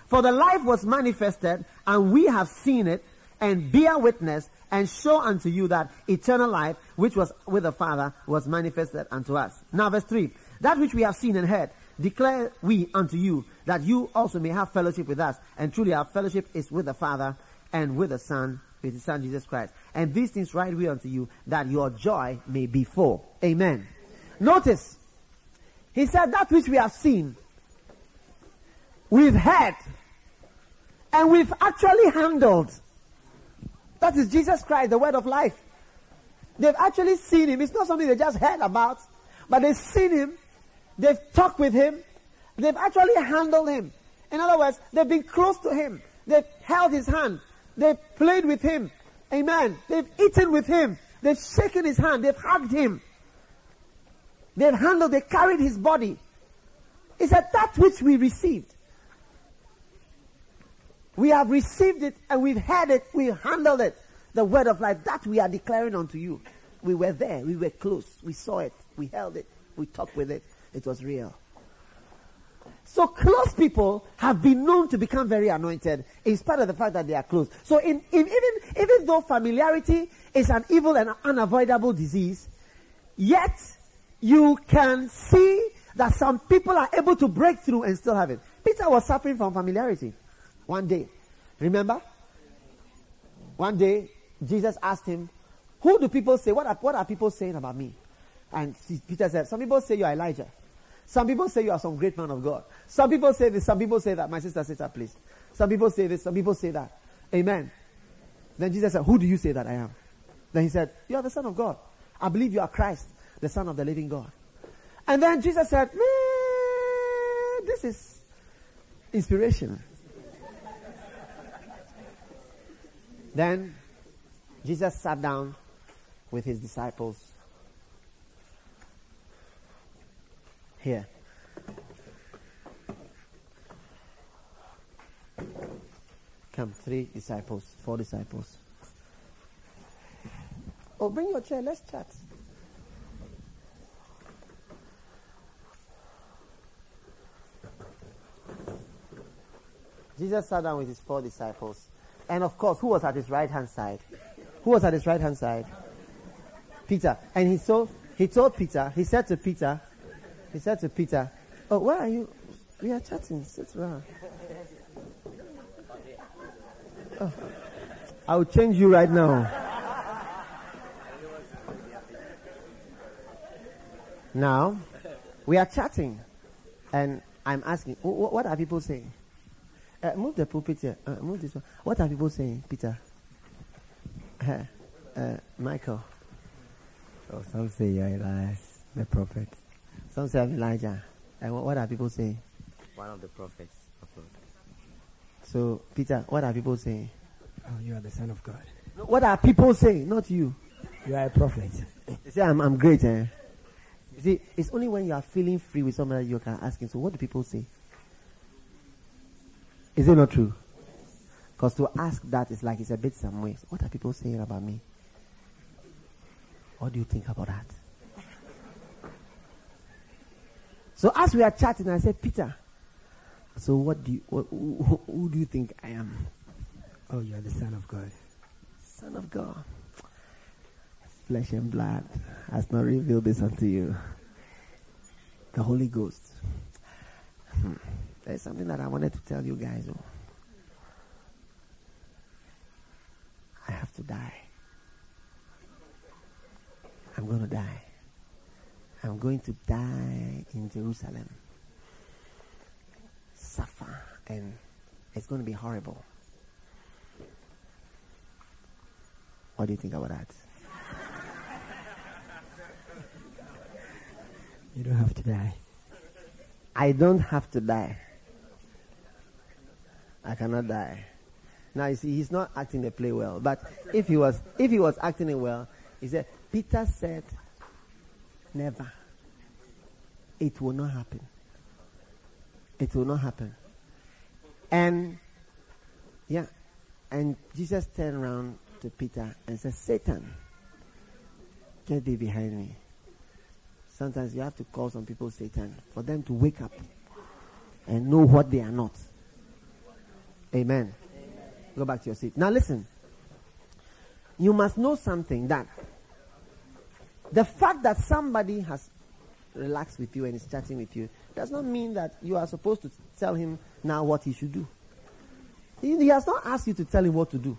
For the life was manifested, and we have seen it, and bear witness, and show unto you that eternal life, which was with the Father, was manifested unto us. Now verse 3. That which we have seen and heard, declare we unto you, that you also may have fellowship with us. And truly our fellowship is with the Father, and with the Son, with the Son Jesus Christ. And these things write we unto you, that your joy may be full. Amen. Notice, he said that which we have seen, we've heard, and we've actually handled. That is Jesus Christ, the word of life. They've actually seen him. It's not something they just heard about, but they've seen him, they've talked with him, they've actually handled him. In other words, they've been close to him, they've held his hand, they've played with him. Amen. They've eaten with him, they've shaken his hand, they've hugged him. They've handled, they carried his body. He said, that which we received. We have received it and we've had it, we handled it. The word of life, that we are declaring unto you. We were there, we were close, we saw it, we held it, we talked with it. It was real. So close people have been known to become very anointed in spite of the fact that they are close. So in, in, even, even though familiarity is an evil and unavoidable disease, yet you can see that some people are able to break through and still have it. Peter was suffering from familiarity one day. Remember? One day, Jesus asked him, Who do people say? What are, what are people saying about me? And Peter said, Some people say you are Elijah. Some people say you are some great man of God. Some people say this, some people say that. My sister, sister, please. Some people say this, some people say that. Amen. Then Jesus said, Who do you say that I am? Then he said, You are the Son of God. I believe you are Christ, the Son of the living God. And then Jesus said, This is inspiration. then Jesus sat down with his disciples here. Come, three disciples, four disciples. Oh, bring your chair, let's chat. Jesus sat down with his four disciples. And of course, who was at his right hand side? Who was at his right hand side? Peter. And he told, he told Peter, he said to Peter, he said to Peter, Oh, where are you? We are chatting. Sit around. Oh, I will change you right now. Now, we are chatting, and I'm asking, what are people saying? Uh, move the pulpit here. Uh, move this one. What are people saying, Peter? Uh, uh, Michael. Oh, some say you're Elias, the prophet. Some say I'm Elijah. And what, what are people saying? One of the prophets of God. So, Peter, what are people saying? Oh, you are the son of God. What are people saying? Not you. You are a prophet. You say, I'm, I'm great, eh? You see, it's only when you are feeling free with somebody you can ask him, so what do people say? Is it not true? Because to ask that is like it's a bit some ways. What are people saying about me? What do you think about that? So as we are chatting, I said, Peter, so what do you, what, who, who do you think I am? Oh, you are the Son of God. Son of God. Flesh and blood has not revealed this unto you. The Holy Ghost. Hmm. There's something that I wanted to tell you guys. Oh. I have to die. I'm going to die. I'm going to die in Jerusalem. Suffer, and it's going to be horrible. What do you think about that? You don't have to die. I don't have to die. I cannot die. Now you see, he's not acting the play well. But if he was, if he was acting it well, he said, Peter said, never. It will not happen. It will not happen. And, yeah, and Jesus turned around to Peter and said, Satan, get thee behind me. Sometimes you have to call some people Satan for them to wake up and know what they are not. Amen. Amen. Go back to your seat. Now listen. You must know something that the fact that somebody has relaxed with you and is chatting with you does not mean that you are supposed to tell him now what he should do. He, he has not asked you to tell him what to do.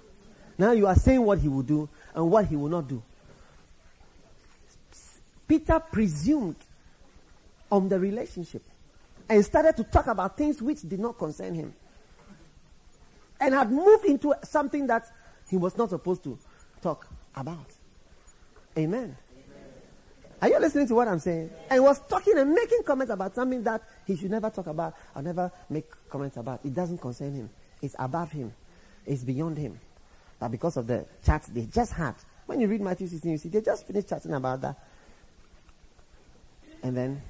Now you are saying what he will do and what he will not do. Peter presumed on the relationship and started to talk about things which did not concern him. And had moved into something that he was not supposed to talk about. Amen. Are you listening to what I'm saying? And was talking and making comments about something that he should never talk about or never make comments about. It doesn't concern him. It's above him. It's beyond him. But because of the chat they just had, when you read Matthew 16, you see they just finished chatting about that. And then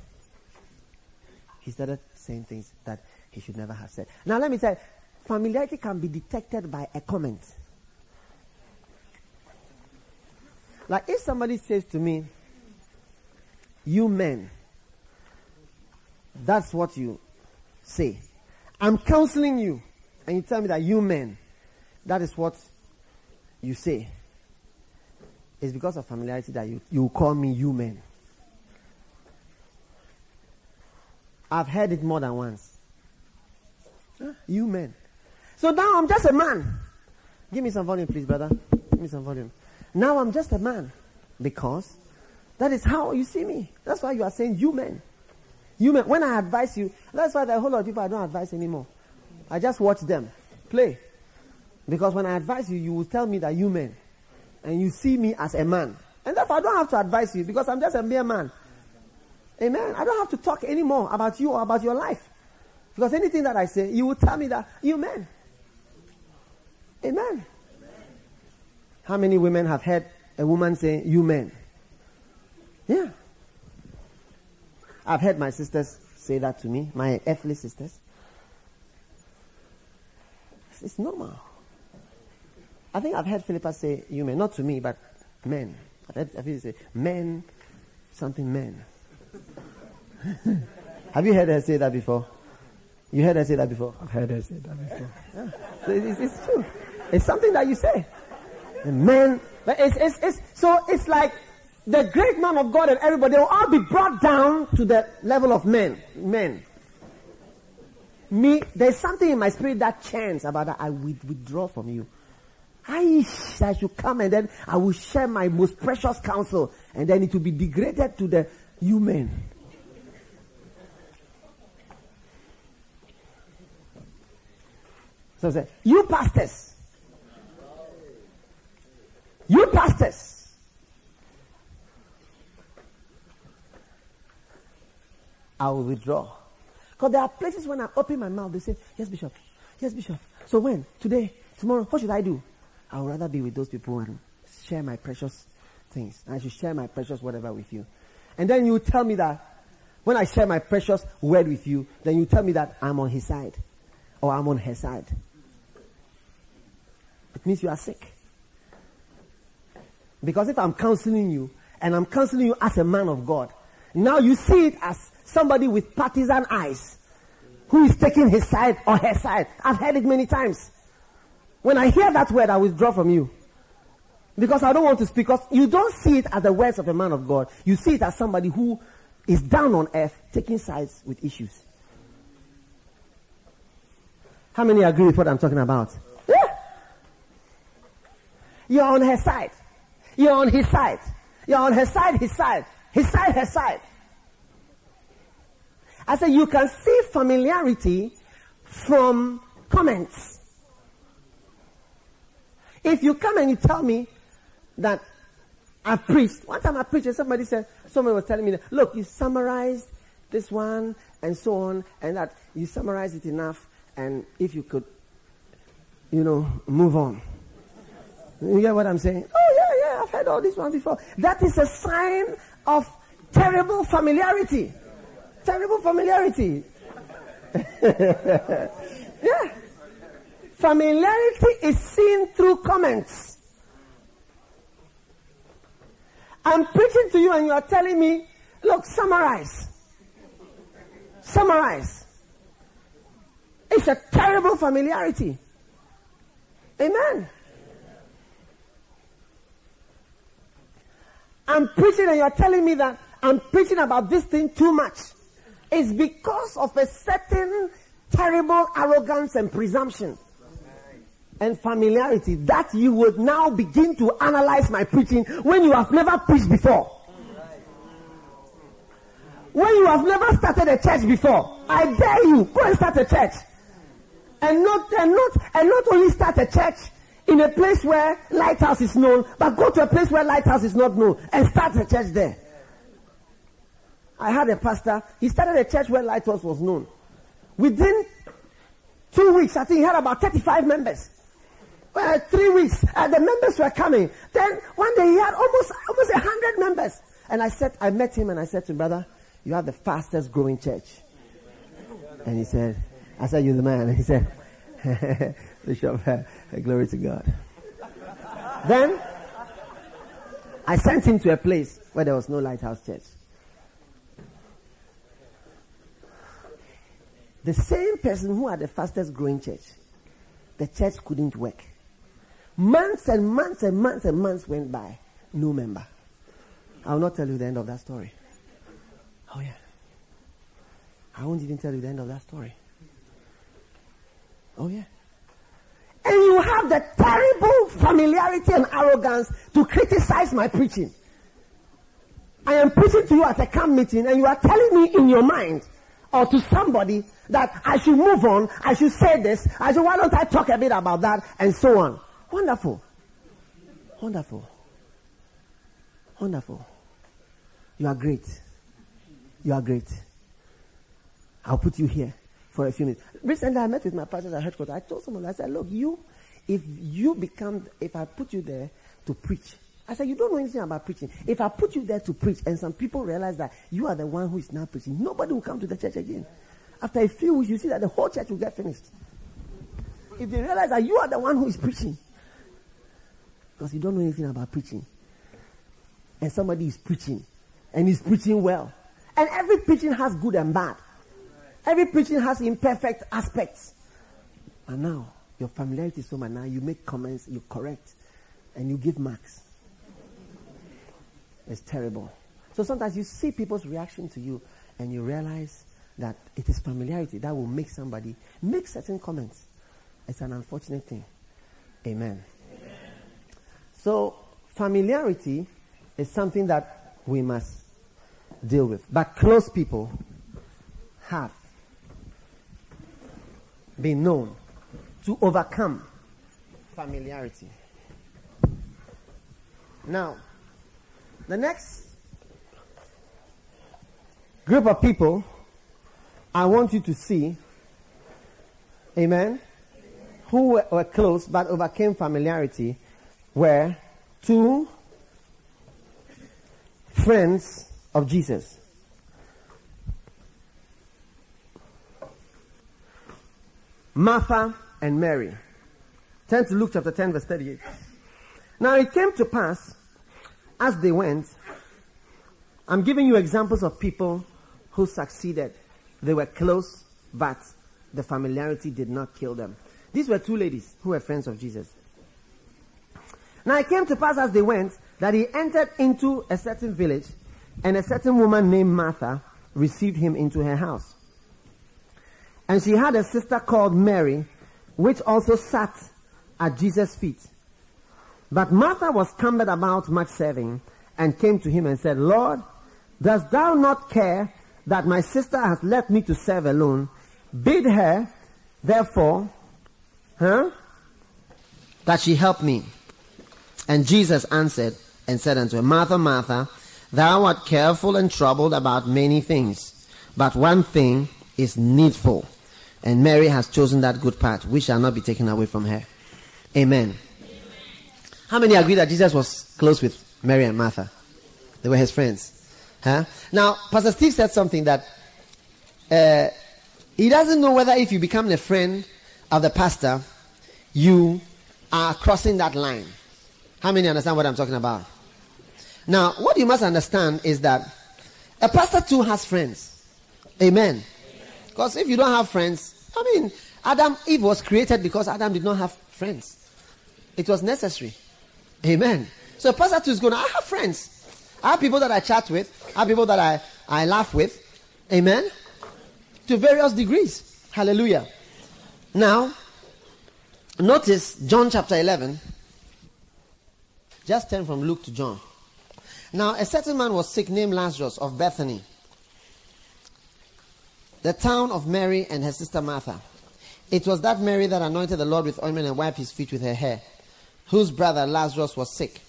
he started saying things that he should never have said. Now let me tell you, familiarity can be detected by a comment. Like if somebody says to me, you men, that's what you say. I'm counseling you, and you tell me that you men, that is what you say. It's because of familiarity that you, you call me you men. I've heard it more than once. You men. So now I'm just a man. Give me some volume, please, brother. Give me some volume. Now I'm just a man. Because that is how you see me. That's why you are saying you men. You men. When I advise you, that's why there are a whole lot of people I don't advise anymore. I just watch them play. Because when I advise you, you will tell me that you men. And you see me as a man. And therefore I don't have to advise you because I'm just a mere man. Amen. I don't have to talk anymore about you or about your life. Because anything that I say, you will tell me that you men. Amen. How many women have heard a woman say, you men? Yeah. I've heard my sisters say that to me, my earthly sisters. It's normal. I think I've heard Philippa say, you men, not to me, but men. I've heard, I've heard say, men, something men. Have you heard her say that before? You heard her say that before? I've heard her say that before. Yeah. So it's, it's, true. It's something that you say. The men, but it's, it's, it's, so it's like the great man of God and everybody they will all be brought down to the level of men. Men. Me, there's something in my spirit that chants about that I will withdraw from you. I, I should come and then I will share my most precious counsel and then it will be degraded to the human. So I say, you pastors, you pastors, I will withdraw. Because there are places when I open my mouth, they say, yes, Bishop, yes, Bishop. So when? Today? Tomorrow? What should I do? I would rather be with those people and share my precious things. I should share my precious whatever with you. And then you tell me that when I share my precious word with you, then you tell me that I'm on his side or I'm on her side. It means you are sick. Because if I'm counseling you and I'm counseling you as a man of God, now you see it as somebody with partisan eyes who is taking his side or her side. I've heard it many times. When I hear that word, I withdraw from you. Because I don't want to speak. Because you don't see it as the words of a man of God. You see it as somebody who is down on earth taking sides with issues. How many agree with what I'm talking about? Yeah. You're on her side. You're on his side. You're on her side, his side. His side, her side. I said, you can see familiarity from comments. If you come and you tell me that I've preached, one time I preached and somebody said, someone was telling me, look, you summarized this one and so on, and that you summarized it enough, and if you could, you know, move on. You get what I'm saying? Oh yeah, yeah, I've heard all this one before. That is a sign of terrible familiarity. Terrible familiarity. yeah. Familiarity is seen through comments. I'm preaching to you and you are telling me, look, summarize. Summarize. It's a terrible familiarity. Amen. I'm preaching and you're telling me that I'm preaching about this thing too much. It's because of a certain terrible arrogance and presumption and familiarity that you would now begin to analyze my preaching when you have never preached before. When you have never started a church before, I dare you, go and start a church. And not, and not, and not only start a church in a place where lighthouse is known, but go to a place where lighthouse is not known and start a church there. I had a pastor, he started a church where lighthouse was known. Within two weeks, I think he had about 35 members. Well, three weeks, uh, the members were coming. Then one day he had almost, almost a hundred members. And I said, I met him and I said to him, brother, you are the fastest growing church. And he said, I said, you're the man. And he said, Bishop, uh, glory to God. then I sent him to a place where there was no lighthouse church. The same person who had the fastest growing church, the church couldn't work. Months and months and months and months went by, no member. I will not tell you the end of that story. Oh yeah. I won't even tell you the end of that story. Oh yeah. And you have the terrible familiarity and arrogance to criticize my preaching. I am preaching to you at a camp meeting and you are telling me in your mind or to somebody that I should move on, I should say this, I should, why don't I talk a bit about that and so on. Wonderful. Wonderful. Wonderful. You are great. You are great. I'll put you here for a few minutes. Recently, I met with my pastors at headquarters. I told someone, I said, look, you, if you become, if I put you there to preach, I said, you don't know anything about preaching. If I put you there to preach and some people realize that you are the one who is now preaching, nobody will come to the church again. After a few weeks, you see that the whole church will get finished. If they realize that you are the one who is preaching, because you don't know anything about preaching, and somebody is preaching, and he's preaching well, and every preaching has good and bad. Every preaching has imperfect aspects. And now, your familiarity is so much. Now you make comments, you correct, and you give marks. It's terrible. So sometimes you see people's reaction to you, and you realize that it is familiarity that will make somebody make certain comments. It's an unfortunate thing. Amen. Amen. So, familiarity is something that we must deal with. But close people have been known to overcome familiarity. Now, the next group of people I want you to see, amen, who were, were close but overcame familiarity were two friends of Jesus. Martha and Mary. Turn to Luke chapter 10 verse 38. Now it came to pass as they went, I'm giving you examples of people who succeeded. They were close, but the familiarity did not kill them. These were two ladies who were friends of Jesus. Now it came to pass as they went that he entered into a certain village and a certain woman named Martha received him into her house. And she had a sister called Mary, which also sat at Jesus' feet, But Martha was cumbered about much serving and came to him and said, Lord, dost thou not care that my sister has left me to serve alone? Bid her, therefore, huh, that she help me. And Jesus answered and said unto her, Martha, Martha, thou art careful and troubled about many things, but one thing is needful. And Mary has chosen that good part, which shall not be taken away from her. Amen. How many agree that Jesus was close with Mary and Martha? They were his friends. Huh? Now, Pastor Steve said something that uh, he doesn't know whether if you become the friend of the pastor, you are crossing that line. How many understand what I'm talking about? Now, what you must understand is that a pastor too has friends. Amen. Because if you don't have friends, I mean, Adam, Eve was created because Adam did not have friends. It was necessary. Amen. So a pastor too is going to, I have friends. I have people that I chat with. I have people that I, I laugh with. Amen. To various degrees. Hallelujah. Now, notice John chapter 11. Just turn from Luke to John. Now, a certain man was sick named Lazarus of Bethany, the town of Mary and her sister Martha. It was that Mary that anointed the Lord with ointment and wiped his feet with her hair, whose brother Lazarus was sick.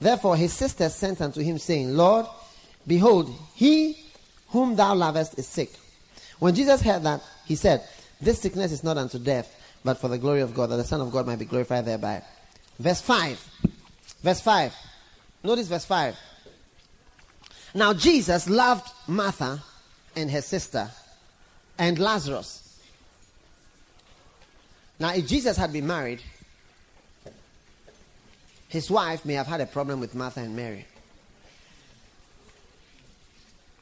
Therefore his sister sent unto him, saying, Lord, behold, he whom thou lovest is sick. When Jesus heard that, he said, This sickness is not unto death, but for the glory of God, that the Son of God might be glorified thereby. Verse 5. Verse 5. Notice verse 5. Now Jesus loved Martha and her sister and Lazarus. Now, if Jesus had been married, his wife may have had a problem with Martha and Mary.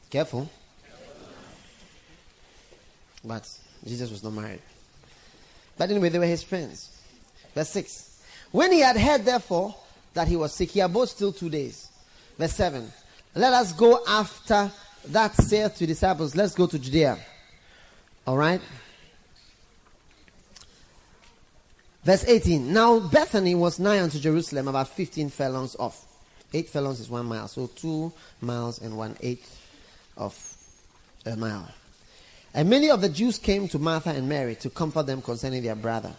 Careful. But Jesus was not married. But anyway, they were his friends. Verse 6. When he had heard, therefore, that he was sick, he abode still two days. Verse 7. Let us go after that saith to the disciples, let's go to Judea. All right? Verse 18. Now Bethany was nigh unto Jerusalem, about 15 furlongs off. Eight furlongs is one mile, so two miles and one eighth of a mile. And many of the Jews came to Martha and Mary to comfort them concerning their brother.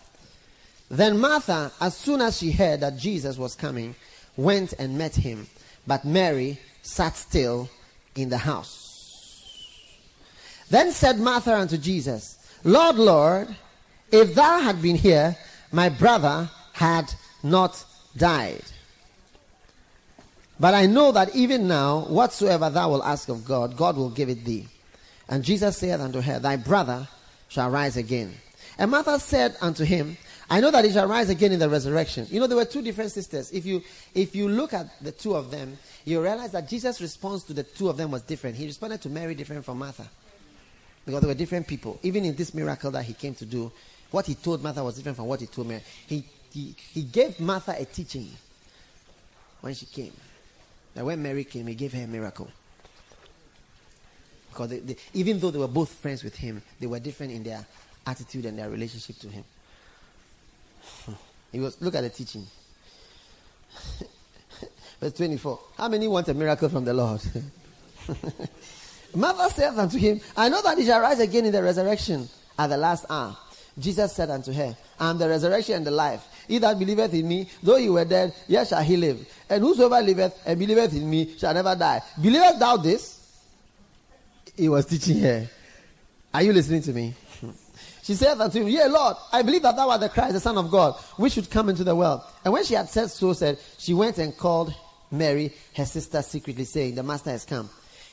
Then Martha, as soon as she heard that Jesus was coming, went and met him. But Mary sat still in the house. Then said Martha unto Jesus, Lord, Lord, if thou had been here, my brother had not died. But I know that even now, whatsoever thou wilt ask of God, God will give it thee. And Jesus said unto her, Thy brother shall rise again. And Martha said unto him, I know that he shall rise again in the resurrection. You know, there were two different sisters. If you, if you look at the two of them, you realize that Jesus' response to the two of them was different. He responded to Mary different from Martha. Because they were different people. Even in this miracle that he came to do, what he told Martha was different from what he told Mary. He, he, he gave Martha a teaching when she came. That when Mary came, he gave her a miracle. Because they, they, even though they were both friends with him, they were different in their attitude and their relationship to him. He was, look at the teaching. Verse 24. How many want a miracle from the Lord? Martha said unto him, I know that he shall rise again in the resurrection at the last hour. Jesus said unto her, I am the resurrection and the life. He that believeth in me, though he were dead, yet shall he live. And whosoever liveth and believeth in me shall never die. Believest thou this? He was teaching her. Are you listening to me? She said unto him, Yea, Lord, I believe that thou art the Christ, the Son of God, which should come into the world. And when she had said so, said, she went and called Mary, her sister, secretly, saying, The Master has come.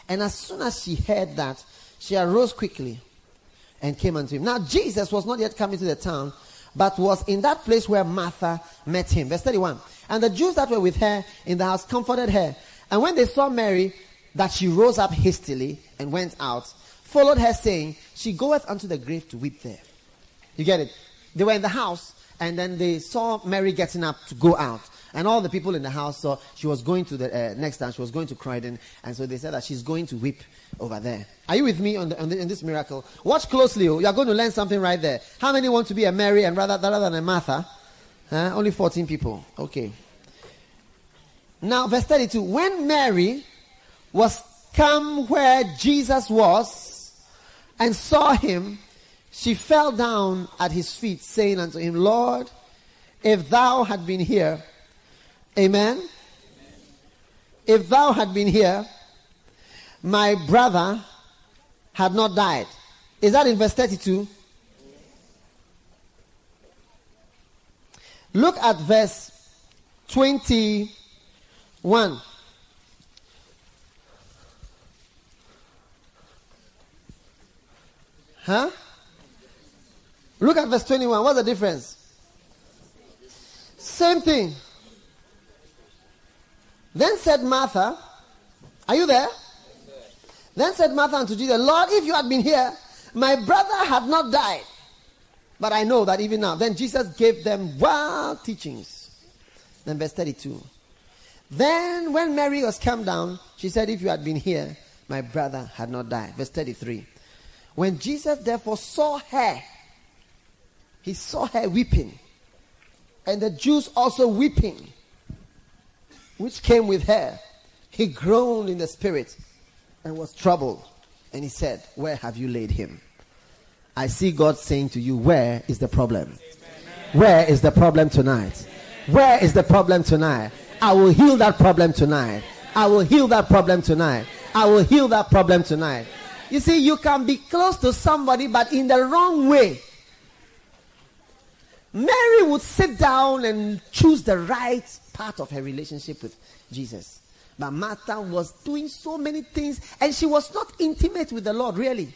And as soon as she heard that, she arose quickly and came unto him. Now, Jesus was not yet come into the town, but was in that place where Martha met him. Verse 31. And the Jews that were with her in the house comforted her. And when they saw Mary, that she rose up hastily and went out, followed her, saying, She goeth unto the grave to weep there. You get it? They were in the house, and then they saw Mary getting up to go out. And all the people in the house saw she was going to the uh, next time, she was going to Croydon, and so they said that she's going to weep over there. Are you with me on, the, on the, in this miracle? Watch closely. Oh. You are going to learn something right there. How many want to be a Mary and rather, rather than a Martha? Huh? Only 14 people. Okay. Now, verse 32. When Mary was come where Jesus was and saw him, she fell down at his feet, saying unto him, Lord, if thou had been here, amen. If thou had been here, my brother had not died. Is that in verse 32? Look at verse 21. Huh? Look at verse 21. What's the difference? Same thing. Then said Martha, Are you there? Then said Martha unto Jesus, Lord, if you had been here, my brother had not died. But I know that even now. Then Jesus gave them wild teachings. Then verse 32. Then when Mary was come down, she said, If you had been here, my brother had not died. Verse 33. When Jesus therefore saw her, he saw her weeping, and the Jews also weeping, which came with her. He groaned in the spirit and was troubled. And he said, Where have you laid him? I see God saying to you, Where is the problem? Where is the problem tonight? Where is the problem tonight? I will heal that problem tonight. I will heal that problem tonight. I will heal that problem tonight. You see, you can be close to somebody, but in the wrong way. Mary would sit down and choose the right part of her relationship with Jesus. But Martha was doing so many things, and she was not intimate with the Lord, really.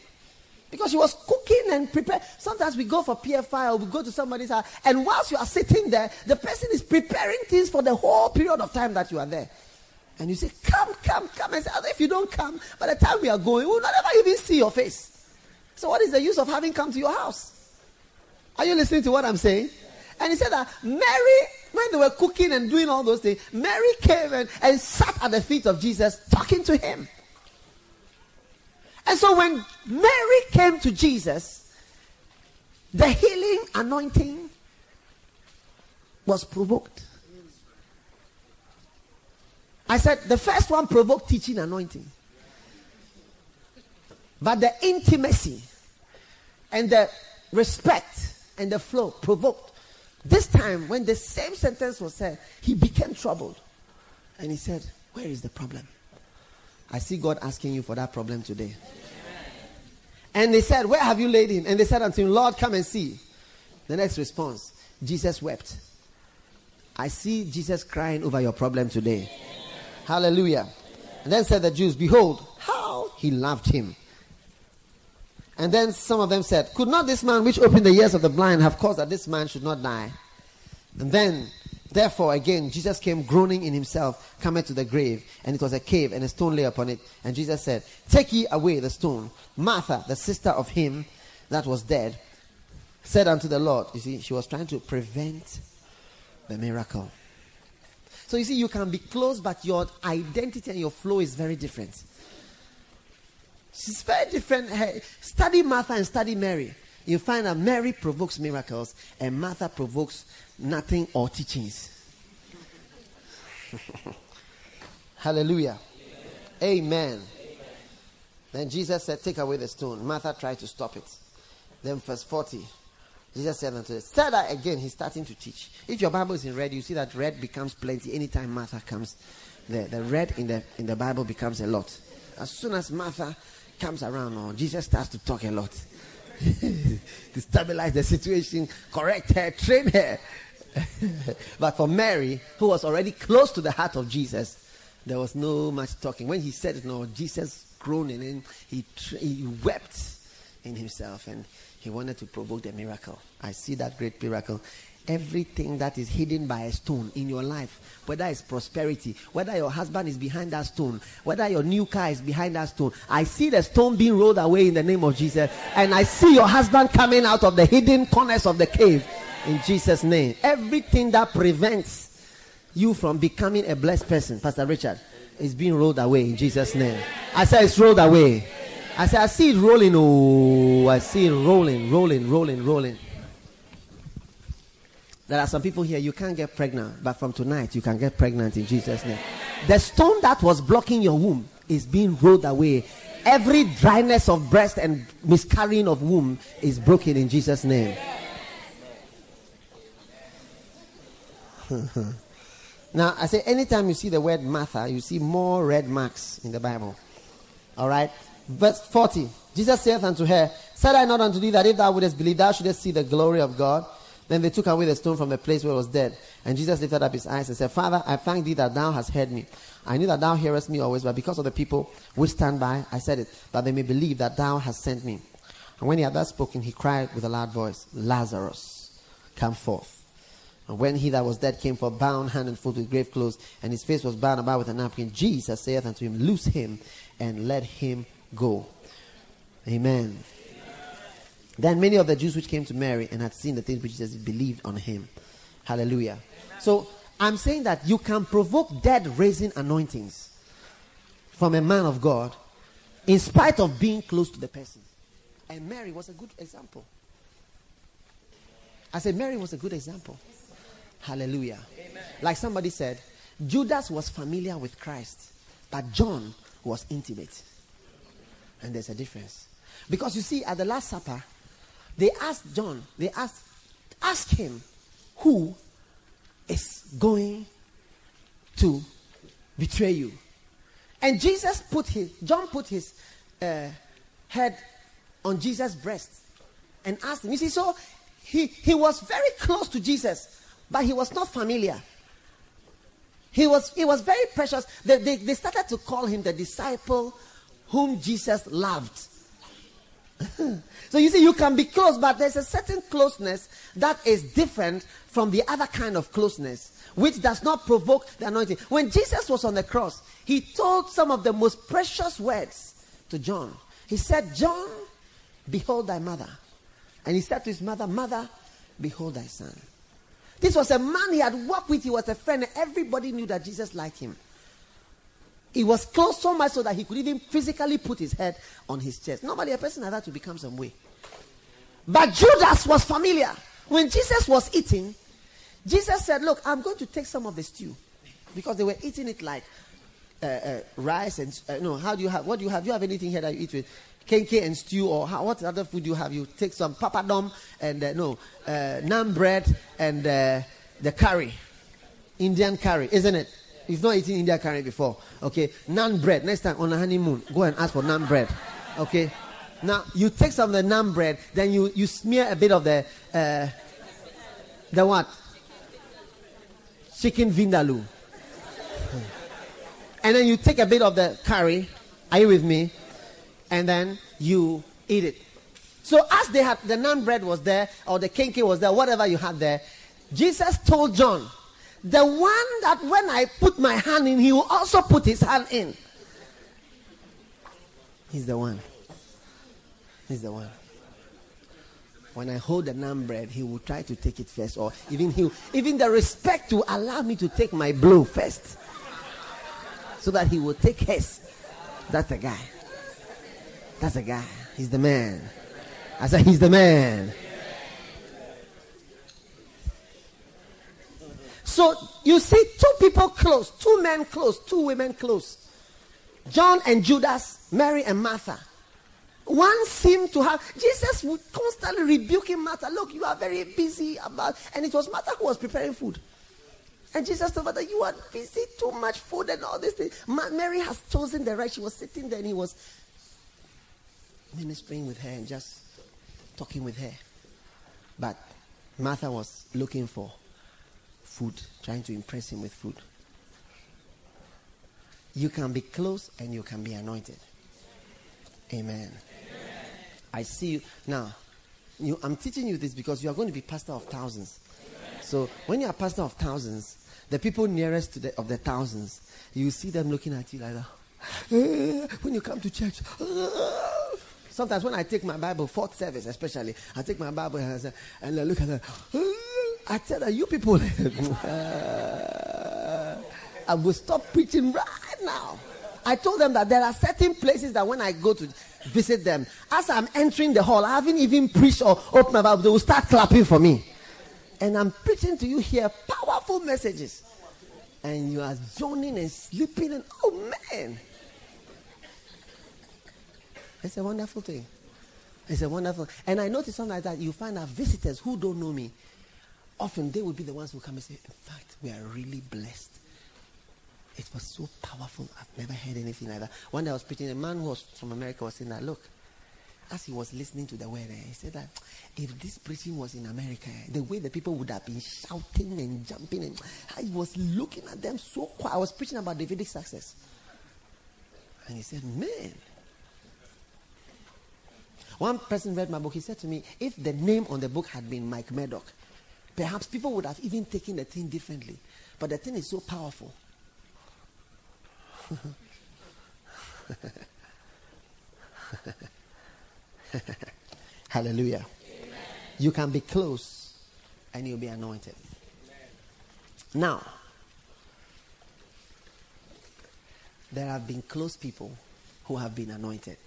Because she was cooking and preparing. Sometimes we go for PFI or we go to somebody's house, and whilst you are sitting there, the person is preparing things for the whole period of time that you are there. And you say, Come, come, come. And say, if you don't come, by the time we are going, we will never even see your face. So, what is the use of having come to your house? Are you listening to what I'm saying? And he said that Mary, when they were cooking and doing all those things, Mary came and, and sat at the feet of Jesus talking to him. And so when Mary came to Jesus, the healing anointing was provoked. I said the first one provoked teaching anointing. But the intimacy and the respect and the flow provoked. This time, when the same sentence was said, he became troubled. And he said, Where is the problem? I see God asking you for that problem today. And they said, Where have you laid him? And they said unto him, Lord, come and see. The next response Jesus wept. I see Jesus crying over your problem today. Hallelujah. And then said the Jews, Behold, how he loved him. And then some of them said, Could not this man which opened the ears of the blind have caused that this man should not die? And then, therefore, again, Jesus came groaning in himself, coming to the grave, and it was a cave, and a stone lay upon it. And Jesus said, Take ye away the stone. Martha, the sister of him that was dead, said unto the Lord, You see, she was trying to prevent the miracle. So you see, you can be close, but your identity and your flow is very different. She's very different. Hey, study Martha and study Mary. You find that Mary provokes miracles and Martha provokes nothing or teachings. Hallelujah. Amen. Amen. Then Jesus said, Take away the stone. Martha tried to stop it. Then, verse 40, Jesus said unto her, Said I again, he's starting to teach. If your Bible is in red, you see that red becomes plenty anytime Martha comes. The, the red in the, in the Bible becomes a lot. As soon as Martha comes around, oh, Jesus starts to talk a lot. to stabilize the situation, correct her, train her. but for Mary, who was already close to the heart of Jesus, there was no much talking. When he said no, Jesus groaning and he, he wept in himself and he wanted to provoke the miracle. I see that great miracle everything that is hidden by a stone in your life, whether it's prosperity, whether your husband is behind that stone, whether your new car is behind that stone. I see the stone being rolled away in the name of Jesus, and I see your husband coming out of the hidden corners of the cave in Jesus' name. Everything that prevents you from becoming a blessed person, Pastor Richard, is being rolled away in Jesus' name. I said it's rolled away. I said I see it rolling. Oh, I see it rolling, rolling, rolling, rolling. There are some people here, you can't get pregnant, but from tonight you can get pregnant in Jesus' name. The stone that was blocking your womb is being rolled away. Every dryness of breast and miscarrying of womb is broken in Jesus' name. now, I say, anytime you see the word Martha, you see more red marks in the Bible. All right? Verse 40. Jesus saith unto her, Said I not unto thee that if thou wouldest believe, thou shouldest see the glory of God? Then they took away the stone from the place where it was dead. And Jesus lifted up his eyes and said, Father, I thank thee that thou hast heard me. I knew that thou hearest me always, but because of the people which stand by, I said it, that they may believe that thou hast sent me. And when he had thus spoken, he cried with a loud voice, Lazarus, come forth. And when he that was dead came forth, bound hand and foot with grave clothes, and his face was bound about with a napkin, Jesus saith unto him, Loose him and let him go. Amen. Then many of the Jews which came to Mary and had seen the things which Jesus believed on him. Hallelujah. So I'm saying that you can provoke dead raising anointings from a man of God in spite of being close to the person. And Mary was a good example. I said, Mary was a good example. Hallelujah. Amen. Like somebody said, Judas was familiar with Christ, but John was intimate. And there's a difference. Because you see, at the Last Supper, they asked John, they asked, ask him who is going to betray you. And Jesus put his, John put his uh, head on Jesus' breast and asked him. You see, so he, he was very close to Jesus, but he was not familiar. He was, he was very precious. They, they, they started to call him the disciple whom Jesus loved. so you see, you can be close, but there's a certain closeness that is different from the other kind of closeness, which does not provoke the anointing. When Jesus was on the cross, he told some of the most precious words to John. He said, John, behold thy mother. And he said to his mother, Mother, behold thy son. This was a man he had worked with, he was a friend, everybody knew that Jesus liked him. He was close so much so that he could even physically put his head on his chest. Normally, a person like that would become some way. But Judas was familiar. When Jesus was eating, Jesus said, Look, I'm going to take some of the stew. Because they were eating it like uh, uh, rice and, uh, no, how do you have, what do you have? Do you have anything here that you eat with? Kenkey and stew, or how, what other food do you have? You take some papadom and, uh, no, uh, naan bread and uh, the curry. Indian curry, isn't it? You've not eaten Indian curry before. Okay. Naan bread. Next time on a honeymoon, go and ask for naan bread. Okay. Now you take some of the naan bread, then you, you smear a bit of the uh, the what? Chicken vindaloo. And then you take a bit of the curry. Are you with me? And then you eat it. So as they had the naan bread was there, or the kenkey was there, whatever you had there, Jesus told John, the one that when I put my hand in, he will also put his hand in. He's the one. He's the one. When I hold the naan bread, he will try to take it first, or even he, even the respect to allow me to take my blow first, so that he will take his. That's the guy. That's the guy. He's the man. I said, he's the man. So you see two people close, two men close, two women close. John and Judas, Mary and Martha. One seemed to have Jesus would constantly rebuking Martha. Look, you are very busy about and it was Martha who was preparing food. And Jesus told her that you are busy, too much food and all this thing. Mary has chosen the right. She was sitting there and he was ministering with her and just talking with her. But Martha was looking for food, trying to impress him with food. You can be close and you can be anointed. Amen. Amen. I see you now. You, I'm teaching you this because you are going to be pastor of thousands. Amen. So when you are pastor of thousands, the people nearest to the, of the thousands, you see them looking at you like that. Eh, when you come to church, eh. sometimes when I take my Bible, fourth service especially, I take my Bible and I, look at them. Eh. I tell you, you people, uh, I will stop preaching right now. I told them that there are certain places that when I go to visit them, as I'm entering the hall, I haven't even preached or opened my Bible, they will start clapping for me. And I'm preaching to you here powerful messages. And you are zoning and sleeping, and oh man. It's a wonderful thing. It's a wonderful. And I notice something like that. You find our visitors who don't know me, often they will be the ones who come and say, In fact, we are really blessed. It was so powerful. I've never heard anything like that. One day I was preaching, a man who was from America was saying that, Look, as he was listening to the word, eh, he said that if this preaching was in America, eh, the way the people would have been shouting and jumping, and I was looking at them so quiet. I was preaching about Davidic success. And he said, Man, one person read my book. He said to me, if the name on the book had been Mike Murdock, perhaps people would have even taken the thing differently. But the thing is so powerful. Hallelujah. Amen. You can be close and you'll be anointed. Amen. Now, there have been close people who have been anointed.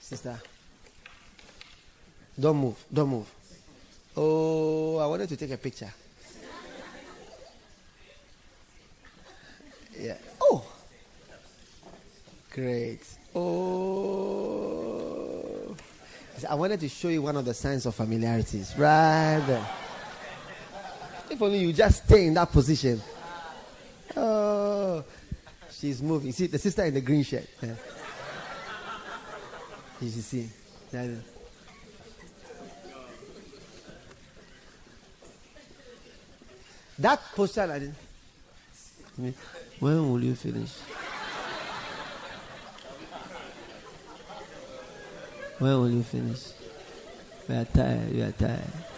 Sister, don't move. Don't move. Oh, I wanted to take a picture. Yeah. Oh. Great. Oh. I wanted to show you one of the signs of familiarities. Right there. If only you just stay in that position. Oh. She's moving. See, the sister in the green shirt. Yeah. You see. That poster, I didn't. When will you finish? When will you finish? We are tired. We are tired.